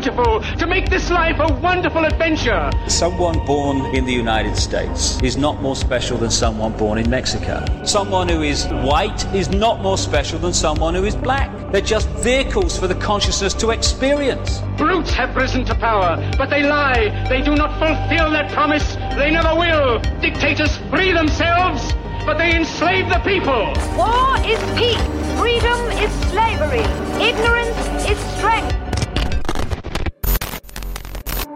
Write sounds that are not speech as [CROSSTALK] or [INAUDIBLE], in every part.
to make this life a wonderful adventure. Someone born in the United States is not more special than someone born in Mexico. Someone who is white is not more special than someone who is black. They're just vehicles for the consciousness to experience. Brutes have risen to power, but they lie. They do not fulfill that promise. They never will. Dictators free themselves, but they enslave the people. War is peace. Freedom is slavery. Ignorance is strength.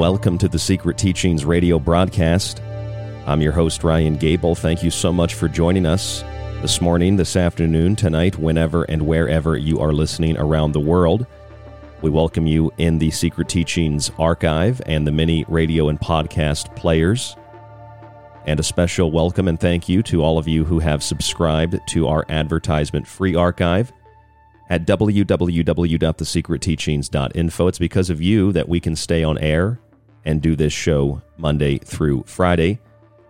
Welcome to the Secret Teachings radio broadcast. I'm your host, Ryan Gable. Thank you so much for joining us this morning, this afternoon, tonight, whenever and wherever you are listening around the world. We welcome you in the Secret Teachings archive and the many radio and podcast players. And a special welcome and thank you to all of you who have subscribed to our advertisement free archive at www.thesecretteachings.info. It's because of you that we can stay on air and do this show Monday through Friday,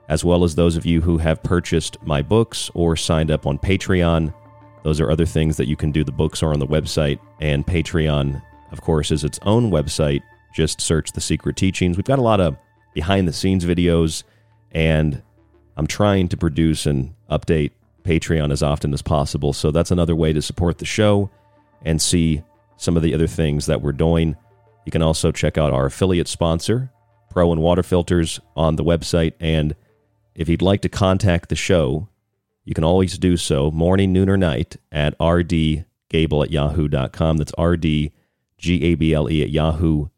as well as those of you who have purchased my books or signed up on Patreon. Those are other things that you can do. The books are on the website, and Patreon, of course, is its own website. Just search The Secret Teachings. We've got a lot of behind the scenes videos, and I'm trying to produce and update Patreon as often as possible. So that's another way to support the show and see some of the other things that we're doing. You can also check out our affiliate sponsor, ProOne Water Filters, on the website. And if you'd like to contact the show, you can always do so morning, noon, or night at rdgable at yahoo.com. That's rdgable at yahoo.com.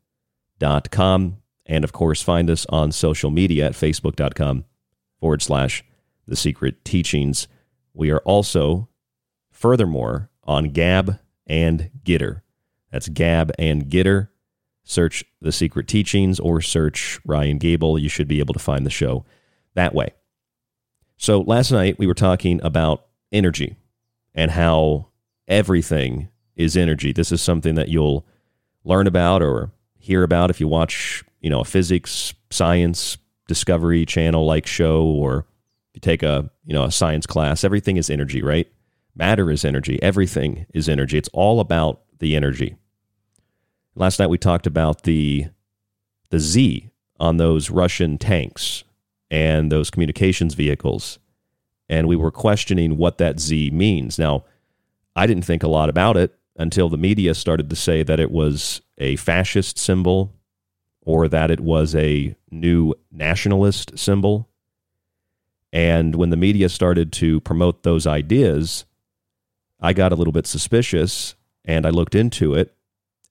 And of course, find us on social media at facebook.com forward slash the secret teachings. We are also, furthermore, on Gab and Gettr. That's Gab and Gettr. Search The Secret Teachings or search Ryan Gable. You should be able to find the show that way. So last night we were talking about energy and how everything is energy. This is something that you'll learn about or hear about if you watch, you know, a physics, science, discovery channel like show or you take a, you know, a science class. Everything is energy, right? Matter is energy. Everything is energy. It's all about the energy. Last night we talked about the the Z on those Russian tanks and those communications vehicles. And we were questioning what that Z means. Now, I didn't think a lot about it until the media started to say that it was a fascist symbol or that it was a new nationalist symbol. And when the media started to promote those ideas, I got a little bit suspicious and I looked into it.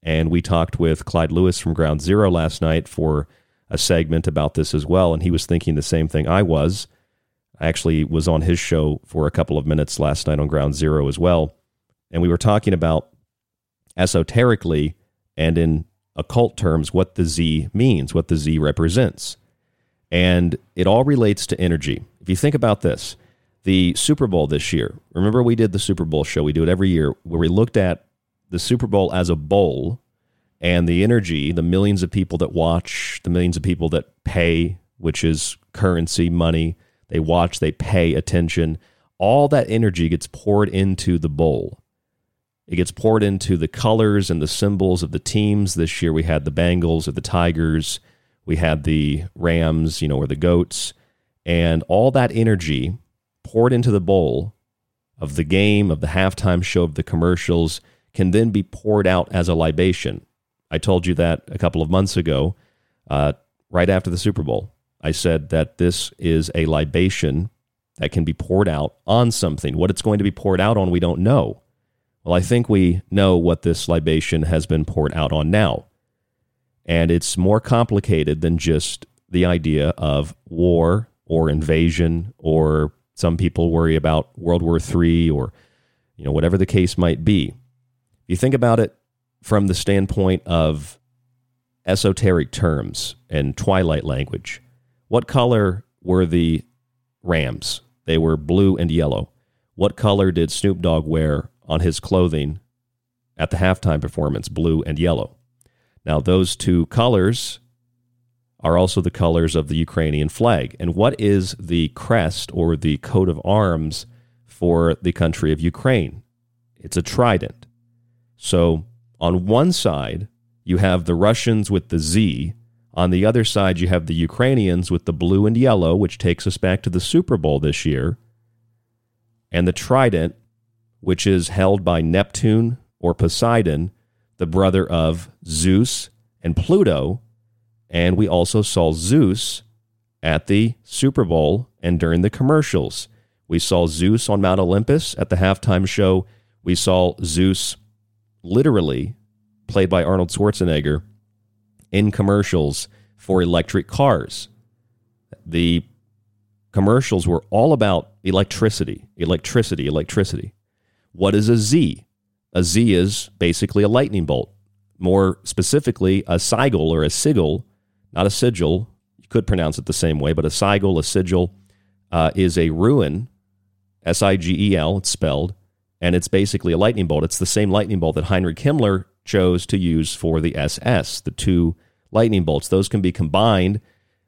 And we talked with Clyde Lewis from Ground Zero last night for a segment about this as well. And he was thinking the same thing I was. I actually was on his show for a couple of minutes last night on Ground Zero as well. And we were talking about esoterically and in occult terms what the Z means, what the Z represents. And it all relates to energy. If you think about this, the Super Bowl this year. Remember, we did the Super Bowl show. We do it every year where we looked at the Super Bowl as a bowl and the energy, the millions of people that watch, the millions of people that pay, which is currency, money. They watch, they pay attention. All that energy gets poured into the bowl. It gets poured into the colors and the symbols of the teams. This year we had the Bengals or the Tigers. We had the Rams, you know, or the Goats. And all that energy poured into the bowl of the game, of the halftime show, of the commercials, can then be poured out as a libation. I told you that a couple of months ago, uh, right after the Super Bowl. I said that this is a libation that can be poured out on something. What it's going to be poured out on, we don't know. Well, I think we know what this libation has been poured out on now. And it's more complicated than just the idea of war or invasion or some people worry about World War III or you know whatever the case might be. You think about it from the standpoint of esoteric terms and twilight language. What color were the Rams? They were blue and yellow. What color did Snoop Dogg wear on his clothing at the halftime performance? Blue and yellow. Now, those two colors are also the colors of the Ukrainian flag. And what is the crest or the coat of arms for the country of Ukraine? It's a trident. So on one side, you have the Russians with the Z. On the other side, you have the Ukrainians with the blue and yellow, which takes us back to the Super Bowl this year. And the trident, which is held by Neptune or Poseidon, the brother of Zeus and Pluto, and we also saw Zeus at the Super Bowl and during the commercials. We saw Zeus on Mount Olympus at the halftime show. We saw Zeus literally played by Arnold Schwarzenegger in commercials for electric cars. The commercials were all about electricity, electricity, electricity. What is a Z? A Z is basically a lightning bolt. More specifically, a sigil or a sigil not a sigil. You could pronounce it the same way, but a sigil, a sigil, uh, is a rune, S I G E L, it's spelled, and it's basically a lightning bolt. It's the same lightning bolt that Heinrich Himmler chose to use for the SS, the two lightning bolts. Those can be combined,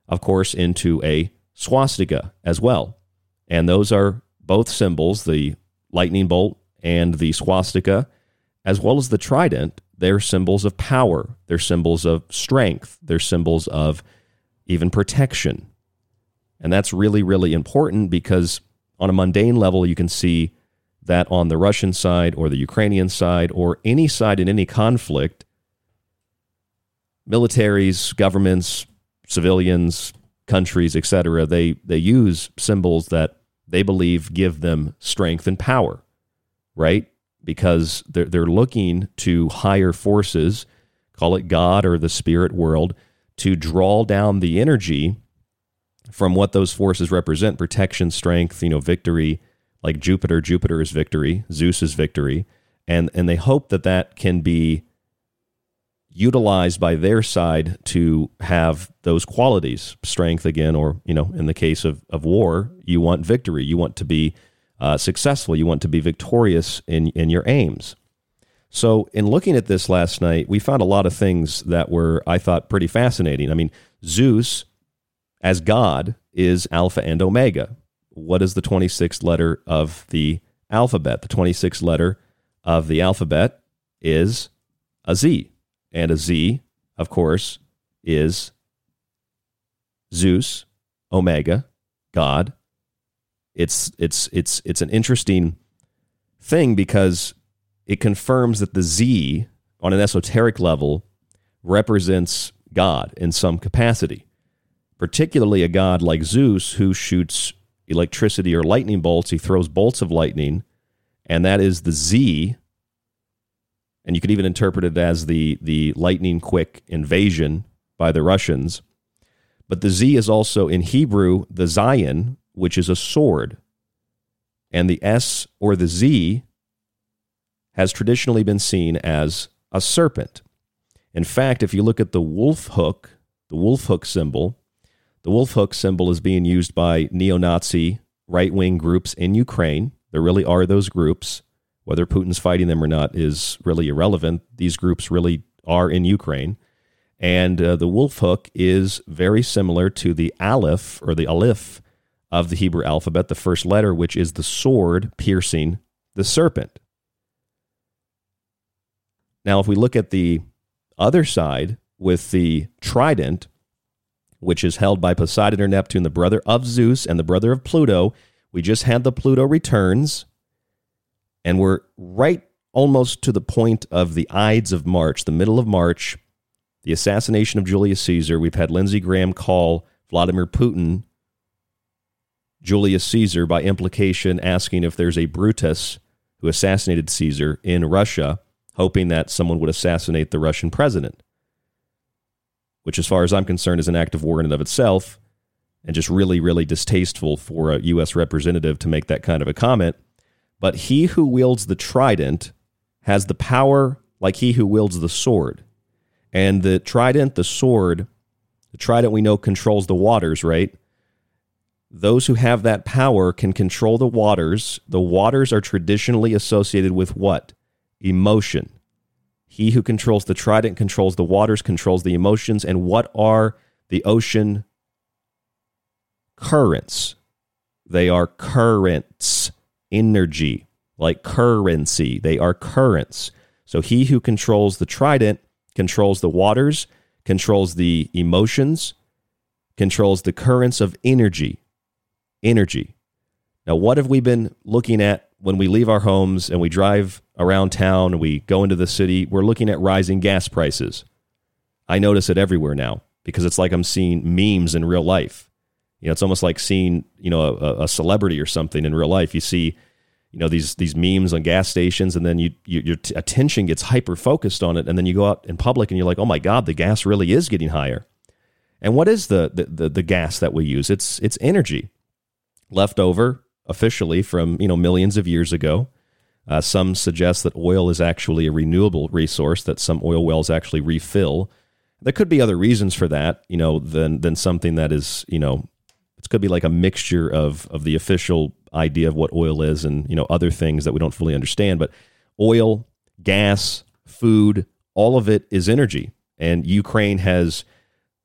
of course, into a swastika as well. And those are both symbols, the lightning bolt and the swastika, as well as the trident, they're symbols of power. They're symbols of strength. They're symbols of even protection. And that's really, really important because on a mundane level, you can see that on the Russian side or the Ukrainian side or any side in any conflict, militaries, governments, civilians, countries, etc., they, they use symbols that they believe give them strength and power, right? Because they're, they're looking to higher forces, call it God or the spirit world, to draw down the energy from what those forces represent protection, strength, you know, victory, like Jupiter. Jupiter is victory, Zeus is victory. And, and they hope that that can be utilized by their side to have those qualities strength again or you know in the case of, of war you want victory you want to be uh, successful you want to be victorious in, in your aims so in looking at this last night we found a lot of things that were i thought pretty fascinating i mean zeus as God is Alpha and Omega. What is the 26th letter of the alphabet? The 26th letter of the alphabet is a Z. And a Z, of course, is Zeus, Omega, God. It's it's it's it's an interesting thing because it confirms that the Z on an esoteric level represents God in some capacity particularly a god like Zeus who shoots electricity or lightning bolts. He throws bolts of lightning, and that is the Z. And you could even interpret it as the, the lightning quick invasion by the Russians. But the Z is also in Hebrew the Zayin, which is a sword. And the S or the Z has traditionally been seen as a serpent. In fact, if you look at the wolf hook, the wolf hook symbol, the wolf hook symbol is being used by neo Nazi right wing groups in Ukraine. There really are those groups. Whether Putin's fighting them or not is really irrelevant. These groups really are in Ukraine. And uh, the wolf hook is very similar to the aleph or the aleph of the Hebrew alphabet, the first letter, which is the sword piercing the serpent. Now, if we look at the other side with the trident, which is held by Poseidon or Neptune, the brother of Zeus and the brother of Pluto. We just had the Pluto returns, and we're right almost to the point of the Ides of March, the middle of March, the assassination of Julius Caesar. We've had Lindsey Graham call Vladimir Putin Julius Caesar by implication, asking if there's a Brutus who assassinated Caesar in Russia, hoping that someone would assassinate the Russian president which, as far as I'm concerned, is an act of war in and of itself, and just really, really distasteful for a U.S. representative to make that kind of a comment. But he who wields the trident has the power like he who wields the sword. And the trident, the sword, the trident we know controls the waters, right? Those who have that power can control the waters. The waters are traditionally associated with what? Emotion. He who controls the trident controls the waters, controls the emotions. And what are the ocean currents? They are currents, energy, like currency. They are currents. So he who controls the trident controls the waters, controls the emotions, controls the currents of energy. Energy. Now, what have we been looking at when we leave our homes and we drive around town we go into the city, we're looking at rising gas prices. I notice it everywhere now because it's like I'm seeing memes in real life. You know, it's almost like seeing, you know, a, a celebrity or something in real life. You see, you know, these these memes on gas stations and then you, you your t- attention gets hyper focused on it and then you go out in public and you're like, "Oh my god, the gas really is getting higher." And what is the the, the, the gas that we use? It's it's energy left over officially from you know millions of years ago. Uh, some suggest that oil is actually a renewable resource that some oil wells actually refill. There could be other reasons for that, you know, than than something that is you know it could be like a mixture of of the official idea of what oil is and you know other things that we don't fully understand. But oil, gas, food, all of it is energy, and Ukraine has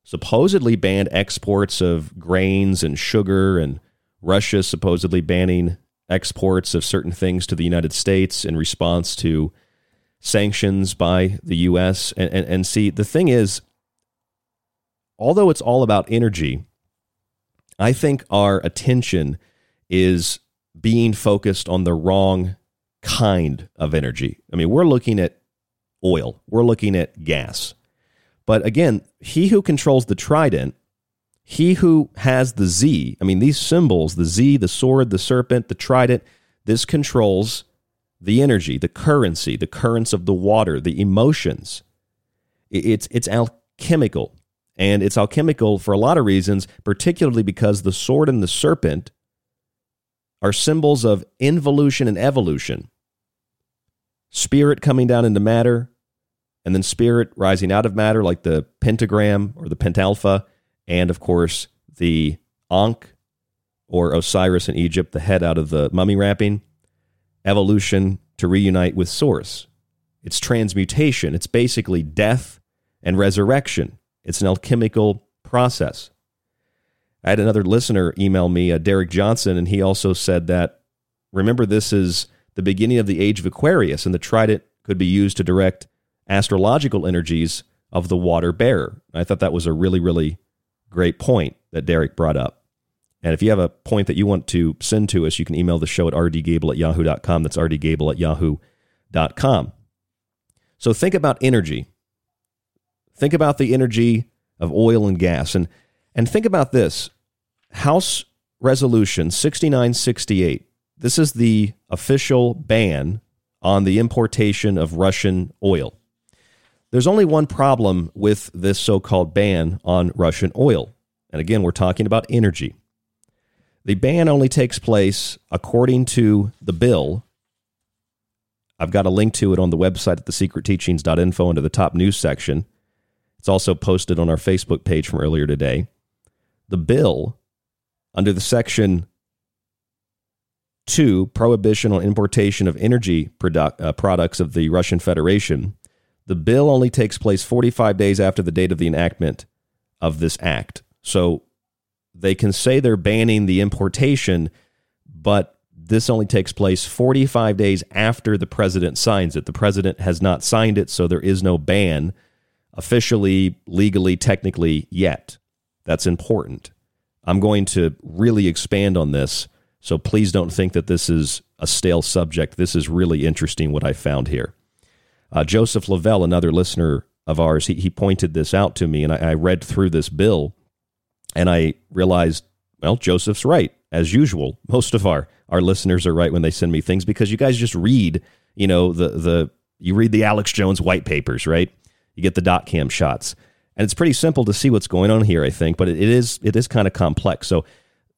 supposedly banned exports of grains and sugar and Russia supposedly banning exports of certain things to the United States in response to sanctions by the U.S. And, and, and see, the thing is, although it's all about energy, I think our attention is being focused on the wrong kind of energy. I mean, we're looking at oil, we're looking at gas. But again, he who controls the trident, he who has the Z, I mean, these symbols, the Z, the sword, the serpent, the trident, this controls the energy, the currency, the currents of the water, the emotions. It's, it's alchemical. And it's alchemical for a lot of reasons, particularly because the sword and the serpent are symbols of involution and evolution. Spirit coming down into matter, and then spirit rising out of matter, like the pentagram or the pentalpha, and of course the Ankh or Osiris in Egypt, the head out of the mummy wrapping. Evolution to reunite with Source. It's transmutation. It's basically death and resurrection. It's an alchemical process. I had another listener email me, uh, Derek Johnson, and he also said that remember, this is the beginning of the age of Aquarius, and the trident could be used to direct astrological energies of the water bearer. I thought that was a really, really great point that Derek brought up. And if you have a point that you want to send to us, you can email the show at rdgable at yahoo.com. That's rdgable at yahoo.com. So think about energy. Think about the energy of oil and gas. And, and think about this House Resolution 6968. This is the official ban on the importation of Russian oil. There's only one problem with this so called ban on Russian oil. And again, we're talking about energy. The ban only takes place, according to the bill. I've got a link to it on the website at thesecretteachings.info under the top news section. It's also posted on our Facebook page from earlier today. The bill, under the section 2, prohibition on importation of energy product, uh, products of the Russian Federation, the bill only takes place 45 days after the date of the enactment of this act. So they can say they're banning the importation, but this only takes place 45 days after the president signs it. The president has not signed it, so there is no ban officially, legally, technically yet. That's important. I'm going to really expand on this, so please don't think that this is a stale subject. This is really interesting what I found here. Uh, Joseph Lavelle, another listener of ours, he, he pointed this out to me, and I, I read through this bill, and I realized, well, Joseph's right as usual. [LAUGHS] Most of our our listeners are right when they send me things because you guys just read, you know, the the you read the Alex Jones white papers, right? You get the dot cam shots. And it's pretty simple to see what's going on here, I think, but it is it is kind of complex. So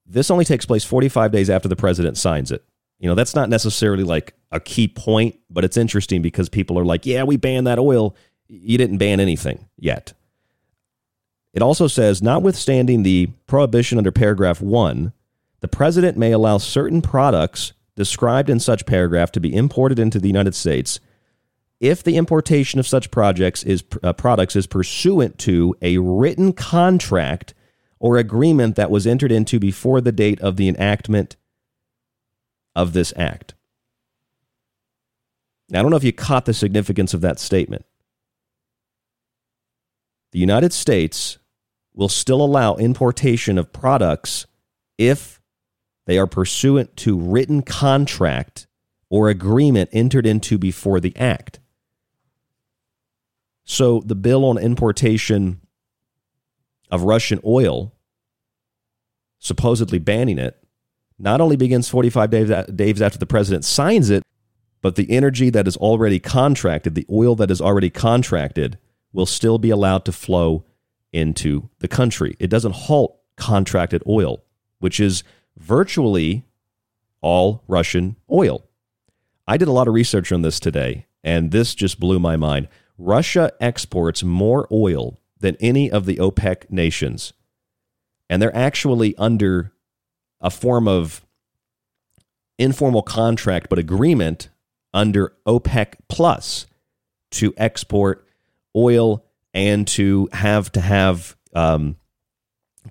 this only takes place 45 days after the president signs it. You know, that's not necessarily like a key point, but it's interesting because people are like, "Yeah, we banned that oil. You didn't ban anything yet." It also says, notwithstanding the prohibition under paragraph 1, the president may allow certain products described in such paragraph to be imported into the United States if the importation of such projects is uh, products is pursuant to a written contract or agreement that was entered into before the date of the enactment of this act. Now, I don't know if you caught the significance of that statement. The United States will still allow importation of products if they are pursuant to written contract or agreement entered into before the act. So the bill on importation of Russian oil, supposedly banning it, not only begins 45 days after the president signs it, but the energy that is already contracted, the oil that is already contracted, will still be allowed to flow into the country. It doesn't halt contracted oil, which is virtually all Russian oil. I did a lot of research on this today, and this just blew my mind. Russia exports more oil than any of the OPEC nations. And they're actually under a form of informal contract, but agreement under OPEC Plus to export oil and to have to have um,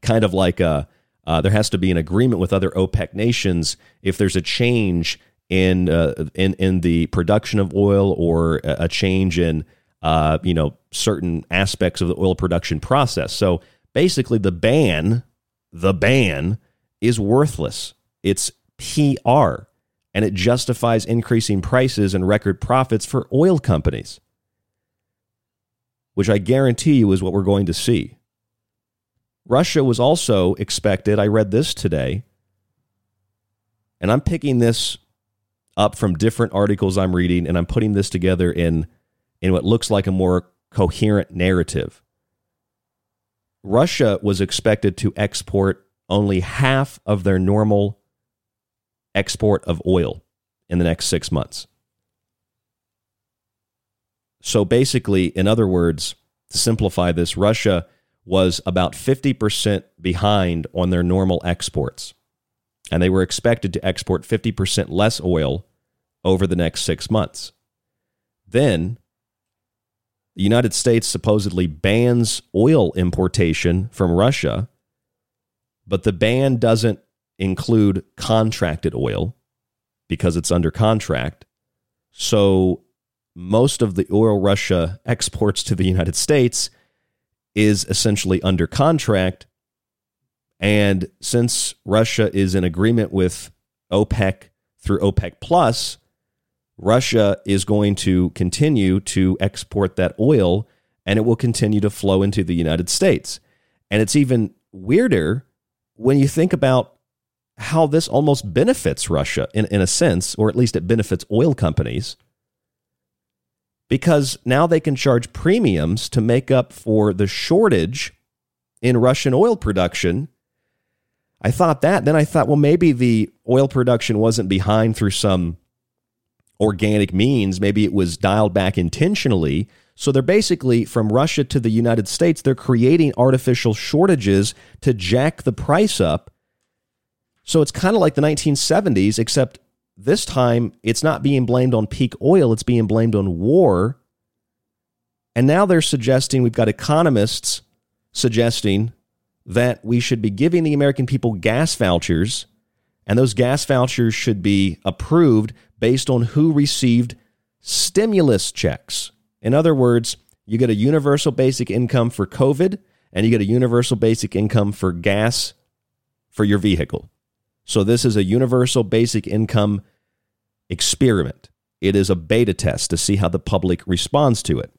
kind of like a, Uh, there has to be an agreement with other OPEC nations if there's a change in uh, in in the production of oil or a change in uh, you know certain aspects of the oil production process. So basically, the ban, the ban, is worthless. It's PR, and it justifies increasing prices and record profits for oil companies, which I guarantee you is what we're going to see. Russia was also expected. I read this today, and I'm picking this up from different articles I'm reading, and I'm putting this together in in what looks like a more coherent narrative. Russia was expected to export only half of their normal export of oil in the next six months. So basically, in other words, to simplify this, Russia was about 50% behind on their normal exports. And they were expected to export 50% less oil over the next six months. Then the United States supposedly bans oil importation from Russia, but the ban doesn't include contracted oil because it's under contract. So most of the oil Russia [LAUGHS] exports to the United States is essentially under contract. And since Russia is in agreement with OPEC through OPEC Plus, Russia is going to continue to export that oil and it will continue to flow into the United States. And it's even weirder when you think about how this almost benefits Russia in, in a sense, or at least it benefits oil companies, because now they can charge premiums to make up for the shortage in Russian oil production. I thought that. Then I thought, well, maybe the oil production wasn't behind through some organic means. Maybe it was dialed back intentionally. So they're basically from Russia to the United States, they're creating artificial shortages to jack the price up. So it's kind of like the 1970s, except this time it's not being blamed on peak oil, it's being blamed on war. And now they're suggesting, we've got economists suggesting that we should be giving the American people gas vouchers, and those gas vouchers should be approved based on who received stimulus checks. In other words, you get a universal basic income for COVID and you get a universal basic income for gas for your vehicle. So this is a universal basic income experiment. It is a beta test to see how the public responds to it.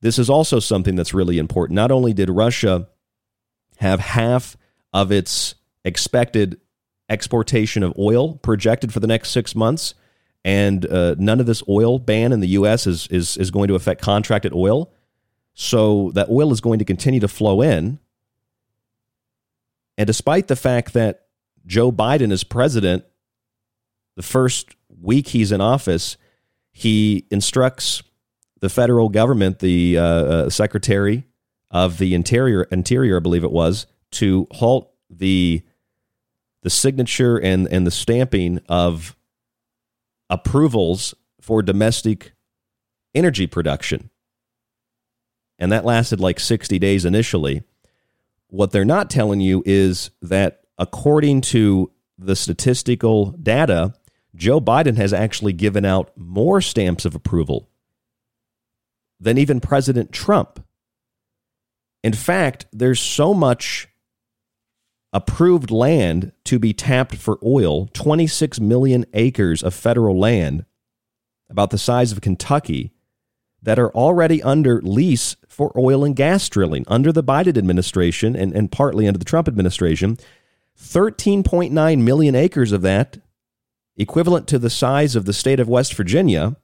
This is also something that's really important. Not only did Russia have half of its expected exportation of oil projected for the next six months, and uh, none of this oil ban in the U.S. is is is going to affect contracted oil. So that oil is going to continue to flow in. And despite the fact that Joe Biden is president, the first week he's in office, he instructs the federal government, the uh, uh, Secretary of the Interior, Interior, I believe it was, to halt the the signature and, and the stamping of approvals for domestic energy production. And that lasted like 60 days initially. What they're not telling you is that according to the statistical data, Joe Biden has actually given out more stamps of approval than even President Trump. In fact, there's so much approved land to be tapped for oil 26 million acres of federal land, about the size of Kentucky, that are already under lease for oil and gas drilling under the Biden administration and, and partly under the Trump administration. 13.9 million acres of that, equivalent to the size of the state of West Virginia,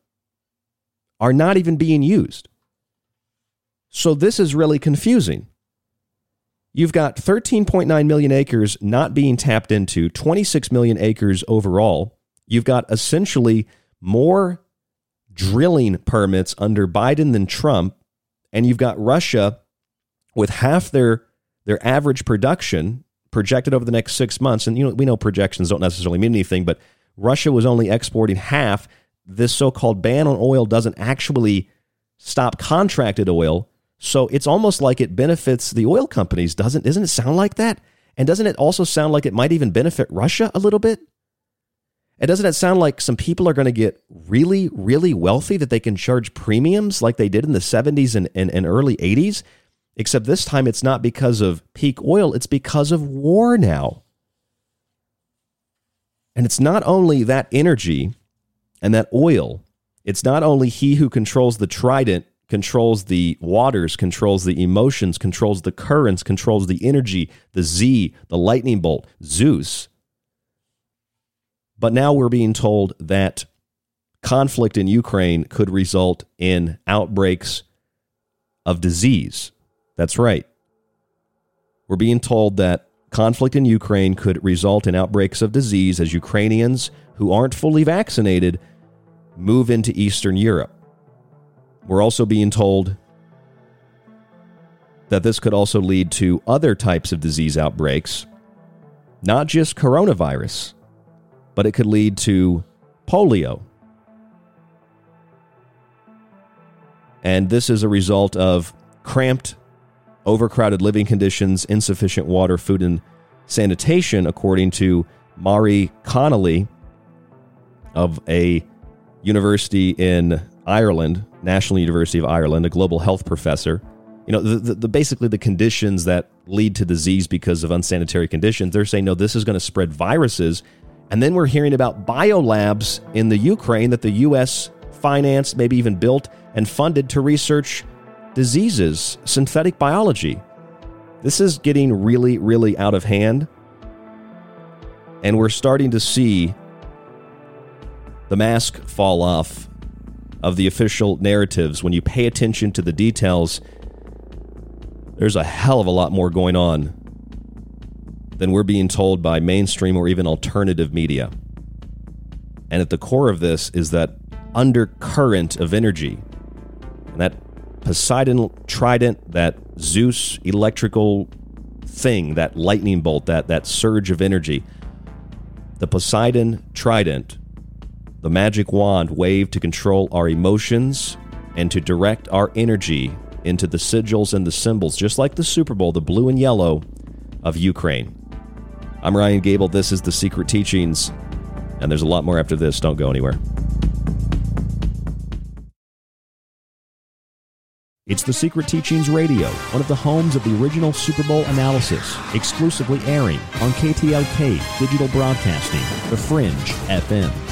are not even being used. So this is really confusing. You've got 13.9 million acres not being tapped into, 26 million acres overall. You've got essentially more drilling permits under Biden than Trump, and you've got Russia with half their their average production projected over the next 6 months and you know we know projections don't necessarily mean anything, but Russia was only exporting half. This so-called ban on oil doesn't actually stop contracted oil so it's almost like it benefits the oil companies, doesn't? Doesn't it sound like that? And doesn't it also sound like it might even benefit Russia a little bit? And doesn't it sound like some people are going to get really, really wealthy that they can charge premiums like they did in the 70s and, and, and early 80s? Except this time it's not because of peak oil, it's because of war now. And it's not only that energy and that oil, it's not only he who controls the trident controls the waters, controls the emotions, controls the currents, controls the energy, the Z, the lightning bolt, Zeus. But now we're being told that conflict in Ukraine could result in outbreaks of disease. That's right. We're being told that conflict in Ukraine could result in outbreaks of disease as Ukrainians who aren't fully vaccinated move into Eastern Europe. We're also being told that this could also lead to other types of disease outbreaks, not just coronavirus, but it could lead to polio. And this is a result of cramped, overcrowded living conditions, insufficient water, food, and sanitation, according to Mari Connolly of a university in Ireland, National University of Ireland, a global health professor. You know, the, the, the, basically the conditions that lead to disease because of unsanitary conditions. They're saying no, this is going to spread viruses, and then we're hearing about biolabs in the Ukraine that the U.S. financed, maybe even built and funded to research diseases, synthetic biology. This is getting really, really out of hand, and we're starting to see the mask fall off of the official narratives, when you pay attention to the details, there's a hell of a lot more going on than we're being told by mainstream or even alternative media. And at the core of this is that undercurrent of energy. And that Poseidon trident, that Zeus electrical thing, that lightning bolt, that, that surge of energy. The Poseidon trident the magic wand waved to control our emotions and to direct our energy into the sigils and the symbols, just like the Super Bowl, the blue and yellow of Ukraine. I'm Ryan Gable. This is The Secret Teachings, and there's a lot more after this. Don't go anywhere. It's The Secret Teachings Radio, one of the homes of the original Super Bowl analysis, exclusively airing on KTLK Digital Broadcasting, The Fringe FM.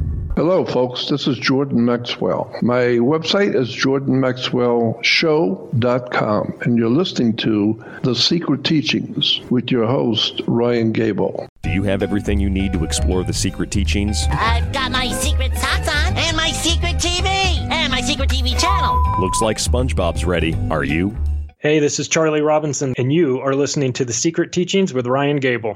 Hello, folks. This is Jordan Maxwell. My website is jordanmaxwellshow.com, and you're listening to The Secret Teachings with your host, Ryan Gable. Do you have everything you need to explore the secret teachings? I've got my secret socks on, and my secret TV, and my secret TV channel. Looks like SpongeBob's ready. Are you? Hey, this is Charlie Robinson, and you are listening to The Secret Teachings with Ryan Gable.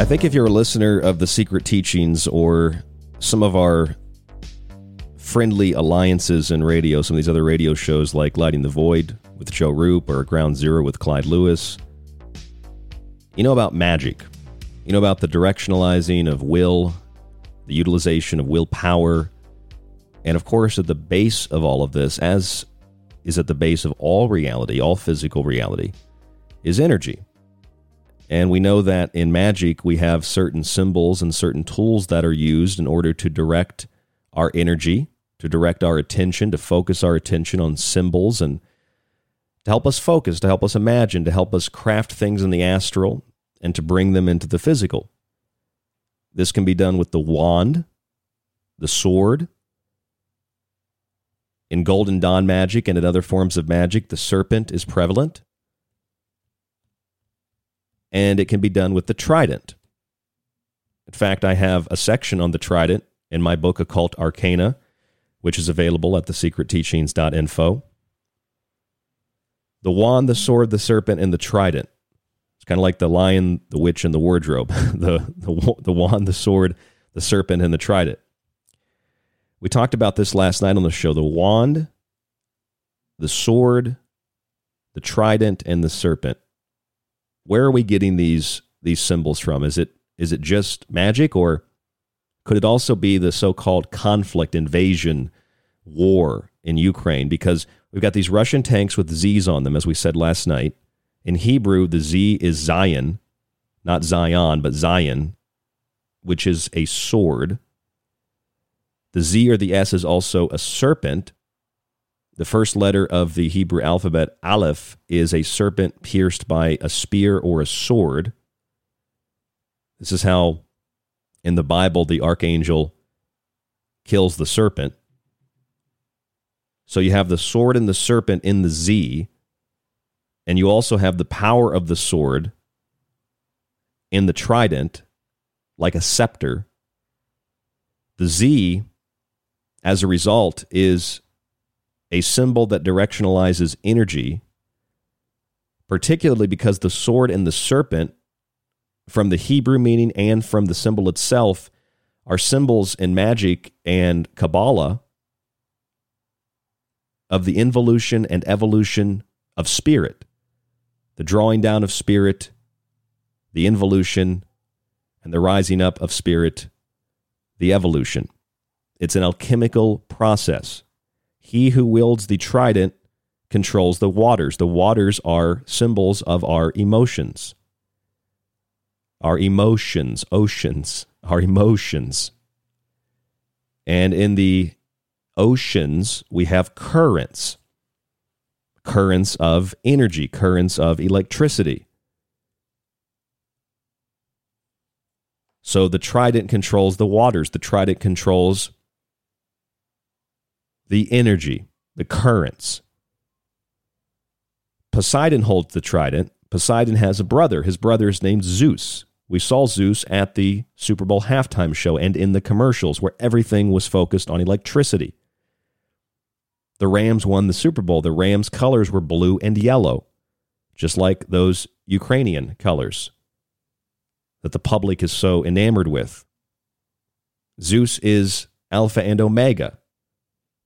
I think if you're a listener of the Secret Teachings or some of our friendly alliances in radio, some of these other radio shows like Lighting the Void with Joe Rupe or Ground Zero with Clyde Lewis, you know about magic. You know about the directionalizing of will, the utilization of willpower, and of course, at the base of all of this, as is at the base of all reality, all physical reality, is energy. And we know that in magic, we have certain symbols and certain tools that are used in order to direct our energy, to direct our attention, to focus our attention on symbols and to help us focus, to help us imagine, to help us craft things in the astral and to bring them into the physical. This can be done with the wand, the sword. In Golden Dawn magic and in other forms of magic, the serpent is prevalent and it can be done with the trident. In fact, I have a section on the trident in my book, Occult Arcana, which is available at thesecretteachings.info. The wand, the sword, the serpent, and the trident. It's kind of like the lion, the witch, and the wardrobe. [LAUGHS] the, the, the wand, the sword, the serpent, and the trident. We talked about this last night on the show. The wand, the sword, the trident, and the serpent where are we getting these these symbols from? Is it is it just magic or could it also be the so-called conflict invasion war in Ukraine because we've got these Russian tanks with Z's on them as we said last night. In Hebrew the Z is Zayin, not Zion, but Zayin, which is a sword. The Z or the S is also a serpent, the first letter of the Hebrew alphabet, Aleph, is a serpent pierced by a spear or a sword. This is how, in the Bible, the archangel kills the serpent. So you have the sword and the serpent in the Z, and you also have the power of the sword in the trident, like a scepter. The Z, as a result, is a symbol that directionalizes energy, particularly because the sword and the serpent, from the Hebrew meaning and from the symbol itself, are symbols in magic and Kabbalah of the involution and evolution of spirit, the drawing down of spirit, the involution, and the rising up of spirit, the evolution. It's an alchemical process. He who wields the trident controls the waters. The waters are symbols of our emotions. Our emotions, oceans, our emotions. And in the oceans, we have currents currents of energy, currents of electricity. So the trident controls the waters, the trident controls the energy, the currents. Poseidon holds the trident. Poseidon has a brother. His brother is named Zeus. We saw Zeus at the Super Bowl halftime show and in the commercials where everything was focused on electricity. The Rams won the Super Bowl. The Rams' colors were blue and yellow. just like those Ukrainian colors that the public is so enamored with. Zeus is Alpha and Omega.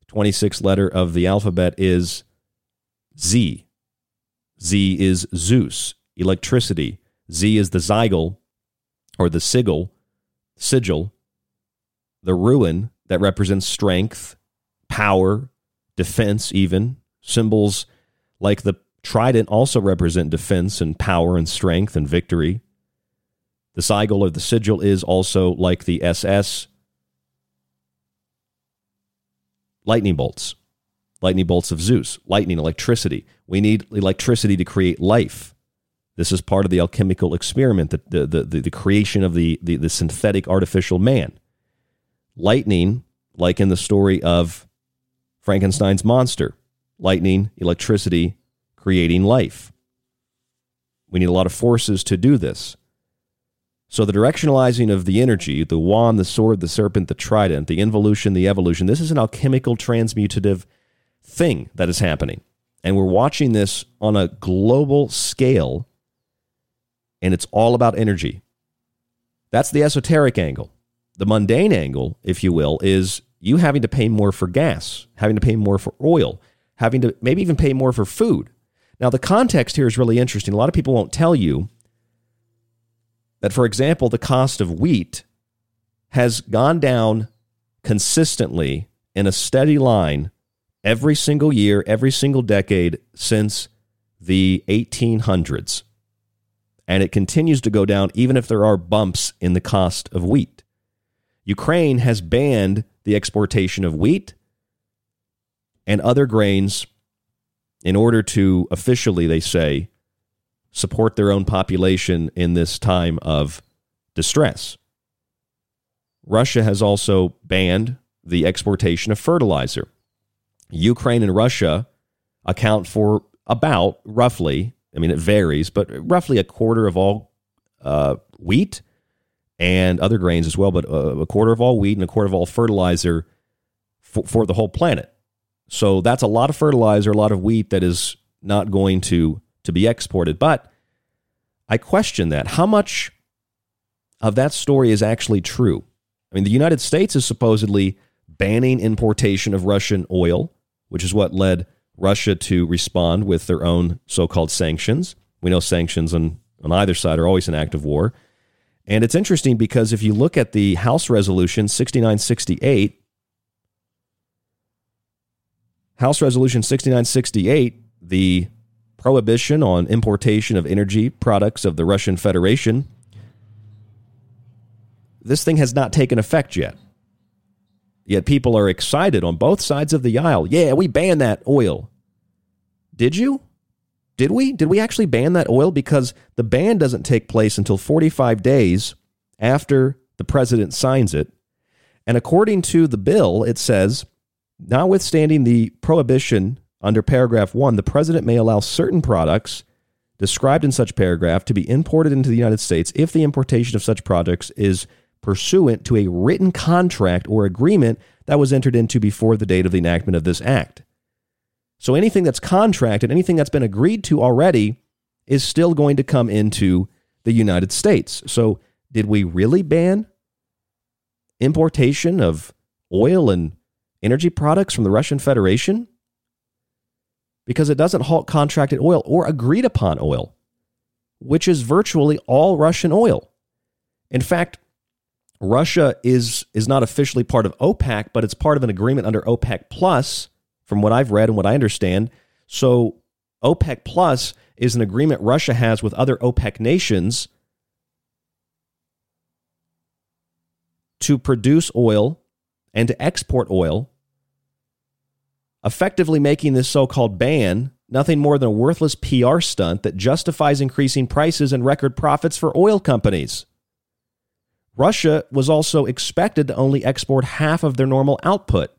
26th letter of the alphabet is Z. Z is Zeus, electricity. Z is the zygle or the sigil, sigil, the rune that represents strength, power, defense, even. Symbols like the trident also represent defense and power and strength and victory. The sigil or the sigil is also like the SS lightning bolts, lightning bolts of Zeus, lightning, electricity. We need electricity to create life. This is part of the alchemical experiment, the, the, the, the creation of the, the, the synthetic artificial man. Lightning, like in the story of Frankenstein's monster, lightning, electricity, creating life. We need a lot of forces to do this. So the directionalizing of the energy, the wand, the sword, the serpent, the trident, the involution, the evolution, this is an alchemical transmutative thing that is happening. And we're watching this on a global scale, and it's all about energy. That's the esoteric angle. The mundane angle, if you will, is you having to pay more for gas, having to pay more for oil, having to maybe even pay more for food. Now, the context here is really interesting. A lot of people won't tell you that, for example, the cost of wheat has gone down consistently in a steady line every single year, every single decade since the 1800s. And it continues to go down even if there are bumps in the cost of wheat. Ukraine has banned the exportation of wheat and other grains in order to officially, they say, support their own population in this time of distress. Russia has also banned the exportation of fertilizer. Ukraine and Russia account for about roughly, I mean, it varies, but roughly a quarter of all uh, wheat and other grains as well, but uh, a quarter of all wheat and a quarter of all fertilizer for, for the whole planet. So that's a lot of fertilizer, a lot of wheat that is not going to to be exported. But I question that. How much of that story is actually true? I mean, the United States is supposedly banning importation of Russian oil, which is what led Russia to respond with their own so called sanctions. We know sanctions on, on either side are always an act of war. And it's interesting because if you look at the House Resolution 6968, House Resolution 6968, the prohibition on importation of energy products of the Russian Federation, this thing has not taken effect yet. Yet people are excited on both sides of the aisle. Yeah, we banned that oil. Did you? Did we? Did we actually ban that oil? Because the ban doesn't take place until 45 days after the president signs it. And according to the bill, it says, notwithstanding the prohibition under paragraph 1, the president may allow certain products described in such paragraph to be imported into the United States if the importation of such products is pursuant to a written contract or agreement that was entered into before the date of the enactment of this act. So anything that's contracted, anything that's been agreed to already, is still going to come into the United States. So, did we really ban importation of oil and energy products from the Russian Federation? Because it doesn't halt contracted oil or agreed upon oil, which is virtually all Russian oil. In fact, Russia is is not officially part of OPEC, but it's part of an agreement under OPEC Plus, from what I've read and what I understand. So OPEC Plus is an agreement Russia has with other OPEC nations to produce oil and to export oil effectively making this so called ban nothing more than a worthless PR stunt that justifies increasing prices and record profits for oil companies. Russia was also expected to only export half of their normal output.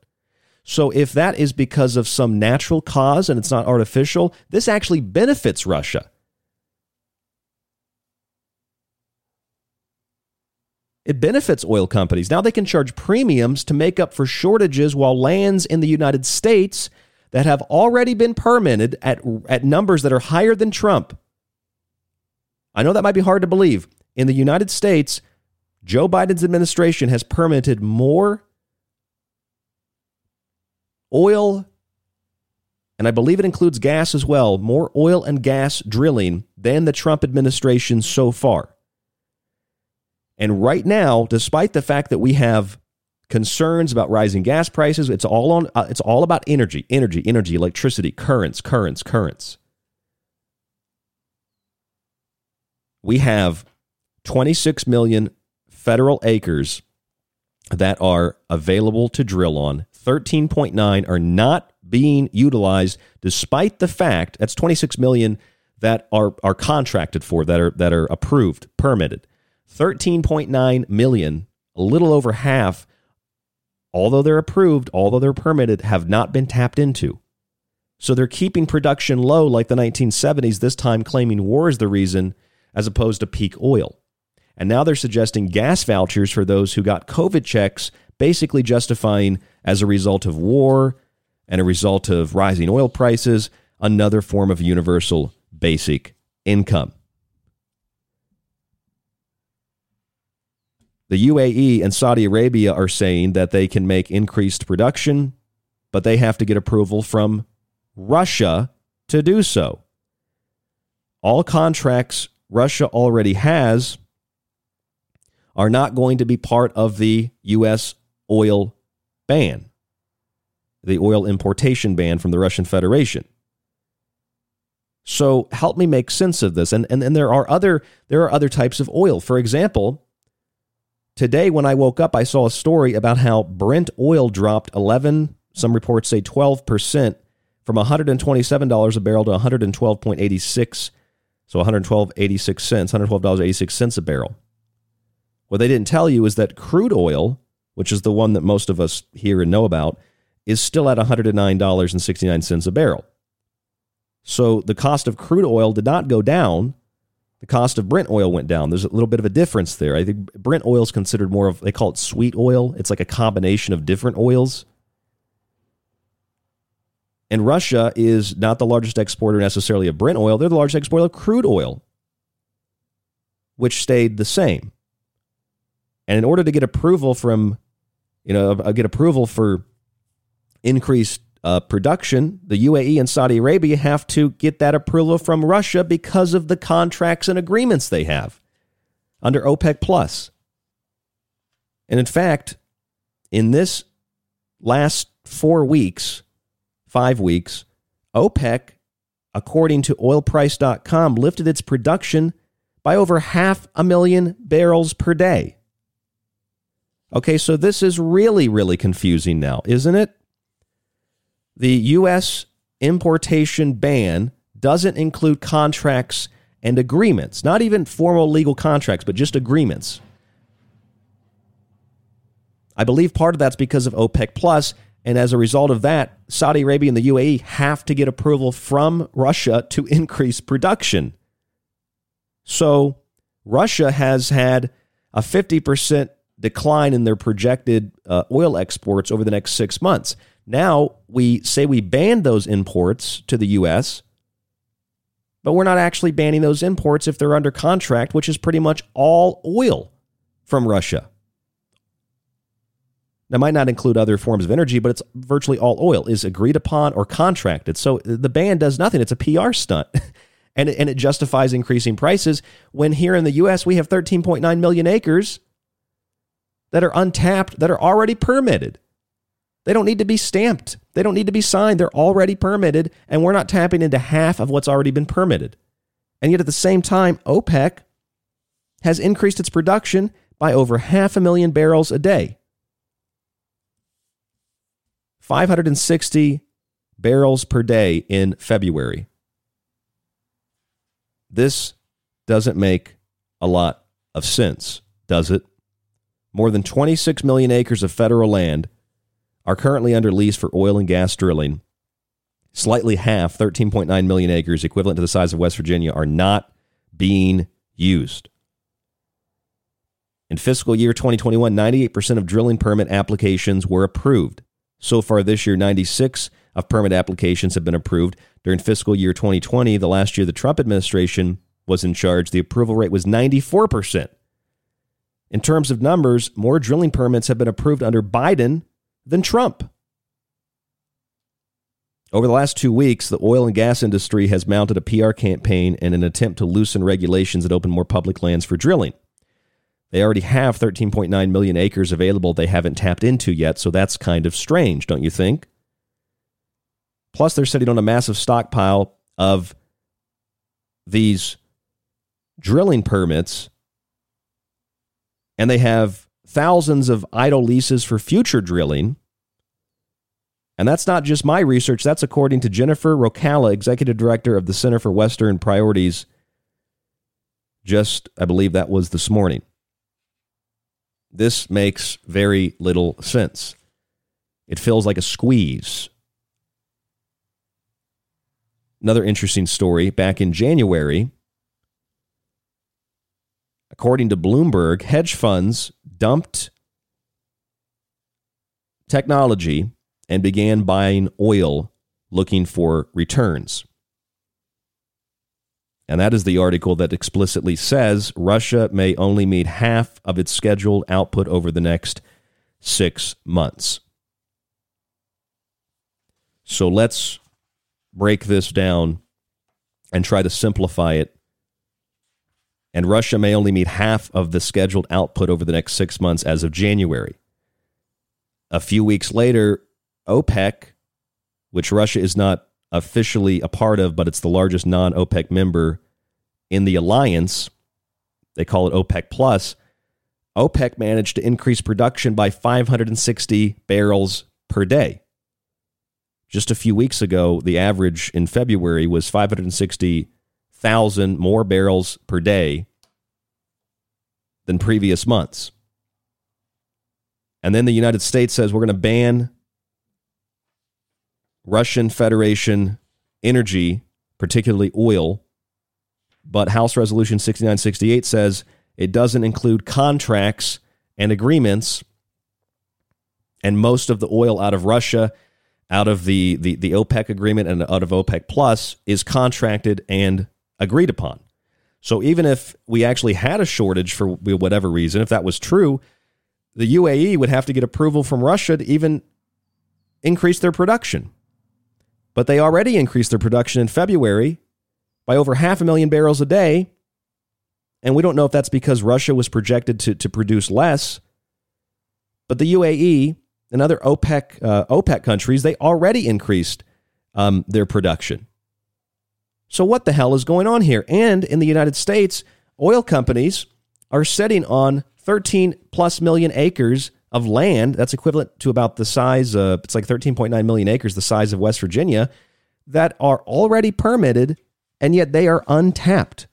So, if that is because of some natural cause and it's not artificial, this actually benefits Russia. It benefits oil companies. Now they can charge premiums to make up for shortages while lands in the United States that have already been permitted at, at numbers that are higher than Trump, I know that might be hard to believe. In the United States, Joe Biden's administration has permitted more oil, and I believe it includes gas as well, more oil and gas drilling than the Trump administration so far. And right now, despite the fact that we have concerns about rising gas prices, it's all on uh, it's all about energy, energy, energy, electricity, currents, currents, currents. We have 26 million federal acres that are available to drill on. 13.9 are not being utilized despite the fact that's 26 million that are are contracted for that are that are approved, permitted. 13.9 million, a little over half, although they're approved, although they're permitted, have not been tapped into. So they're keeping production low like the 1970s, this time claiming war is the reason as opposed to peak oil. And now they're suggesting gas vouchers for those who got COVID checks, basically justifying as a result of war and a result of rising oil prices, another form of universal basic income. The UAE and Saudi Arabia are saying that they can make increased production, but they have to get approval from Russia to do so. All contracts Russia already has are not going to be part of the U.S. oil ban, the oil importation ban from the Russian Federation. So help me make sense of this. And, and, and there are other there are other types of oil. For example, Today, when I woke up, I saw a story about how Brent oil dropped 11, some reports say 12%, from $127 a barrel to 112.86, so 112.86 cents, $112.86 a barrel. What they didn't tell you is that crude oil, which is the one that most of us hear and know about, is still at $109.69 a barrel. So the cost of crude oil did not go down the cost of Brent oil went down. There's a little bit of a difference there. I think Brent oil is considered more of, they call it sweet oil. It's like a combination of different oils. And Russia is not the largest exporter necessarily of Brent oil, they're the largest exporter of crude oil, which stayed the same. And in order to get approval from, you know, uh, get approval for increased uh, production, the UAE and Saudi Arabia have to get that approval from Russia because of the contracts and agreements they have under OPEC Plus. And in fact, in this last four weeks, five weeks, OPEC, according to oilprice.com, lifted its production by over half a million barrels per day. Okay, so this is really, really confusing now, isn't it? The U.S. importation ban doesn't include contracts and agreements, not even formal legal contracts, but just agreements. I believe part of that's because of OPEC Plus, and as a result of that, Saudi Arabia and the UAE have to get approval from Russia to [LAUGHS] increase production. So Russia has had a 50% decline in their projected uh, oil exports over the next six months. Now we say we ban those imports to the U.S., but we're not actually banning those imports if they're under contract, which is pretty much all oil from Russia. That might not include other forms of energy, but it's virtually all oil is agreed upon or contracted. So uh, the ban does nothing. It's a PR stunt. [LAUGHS] and, it, and it justifies increasing prices when here in the U.S. we have 13.9 million acres that are untapped, that are already permitted. They don't need to be stamped. They don't need to be signed. They're already permitted, and we're not tapping into half of what's already been permitted. And yet at the same time, OPEC has increased its production by over half a million barrels a day. 560 barrels per day in February. This doesn't make a lot of sense, does it? More than 26 million acres of federal land are currently under lease for oil and gas drilling. Slightly half, 13.9 million acres, equivalent to the size of West Virginia, are not being used. In fiscal year 2021, 98% of drilling permit applications were approved. So far this year, 96 of permit applications have been approved. During fiscal year 2020, the last year the Trump administration was in charge, the approval rate was 94%. In terms of numbers, more drilling permits have been approved under Biden than Trump. Over the last two weeks, the oil and gas industry has mounted a PR campaign in an attempt to loosen regulations and open more public lands for drilling. They already have 13.9 million acres available they haven't tapped into yet, so that's kind of strange, don't you think? Plus, they're sitting on a massive stockpile of these drilling permits, and they have thousands of idle leases for future drilling. And that's not just my research, that's according to Jennifer Rokala, executive director of the Center for Western Priorities. Just, I believe that was this morning. This makes very little sense. It feels like a squeeze. Another interesting story back in January, according to Bloomberg, hedge funds dumped technology and began buying oil looking for returns. And that is the article that explicitly says Russia may only meet half of its scheduled output over the next six months. So let's break this down and try to simplify it. And Russia may only meet half of the scheduled output over the next six months as of January. A few weeks later, OPEC, which Russia is not officially a part of, but it's the largest non OPEC member in the alliance. They call it OPEC Plus. OPEC managed to increase production by 560 barrels per day. Just a few weeks ago, the average in February was 560,000 more barrels per day than previous months. And then the United States says we're going to ban Russian Federation energy, particularly oil. But House Resolution 6968 says it doesn't include contracts and agreements. And most of the oil out of Russia, out of the, the, the OPEC agreement and out of OPEC Plus, is contracted and agreed upon. So even if we actually had a shortage for whatever reason, if that was true, the UAE would have to get approval from Russia to even increase their production. But they already increased their production in February by over half a million barrels a day. And we don't know if that's because Russia was projected to, to produce less. But the UAE and other OPEC, uh, OPEC countries, they already increased um, their production. So, what the hell is going on here? And in the United States, oil companies are sitting on 13 plus million acres of land. That's equivalent to about the size of, it's like 13.9 million acres, the size of West Virginia, that are already permitted, and yet they are untapped.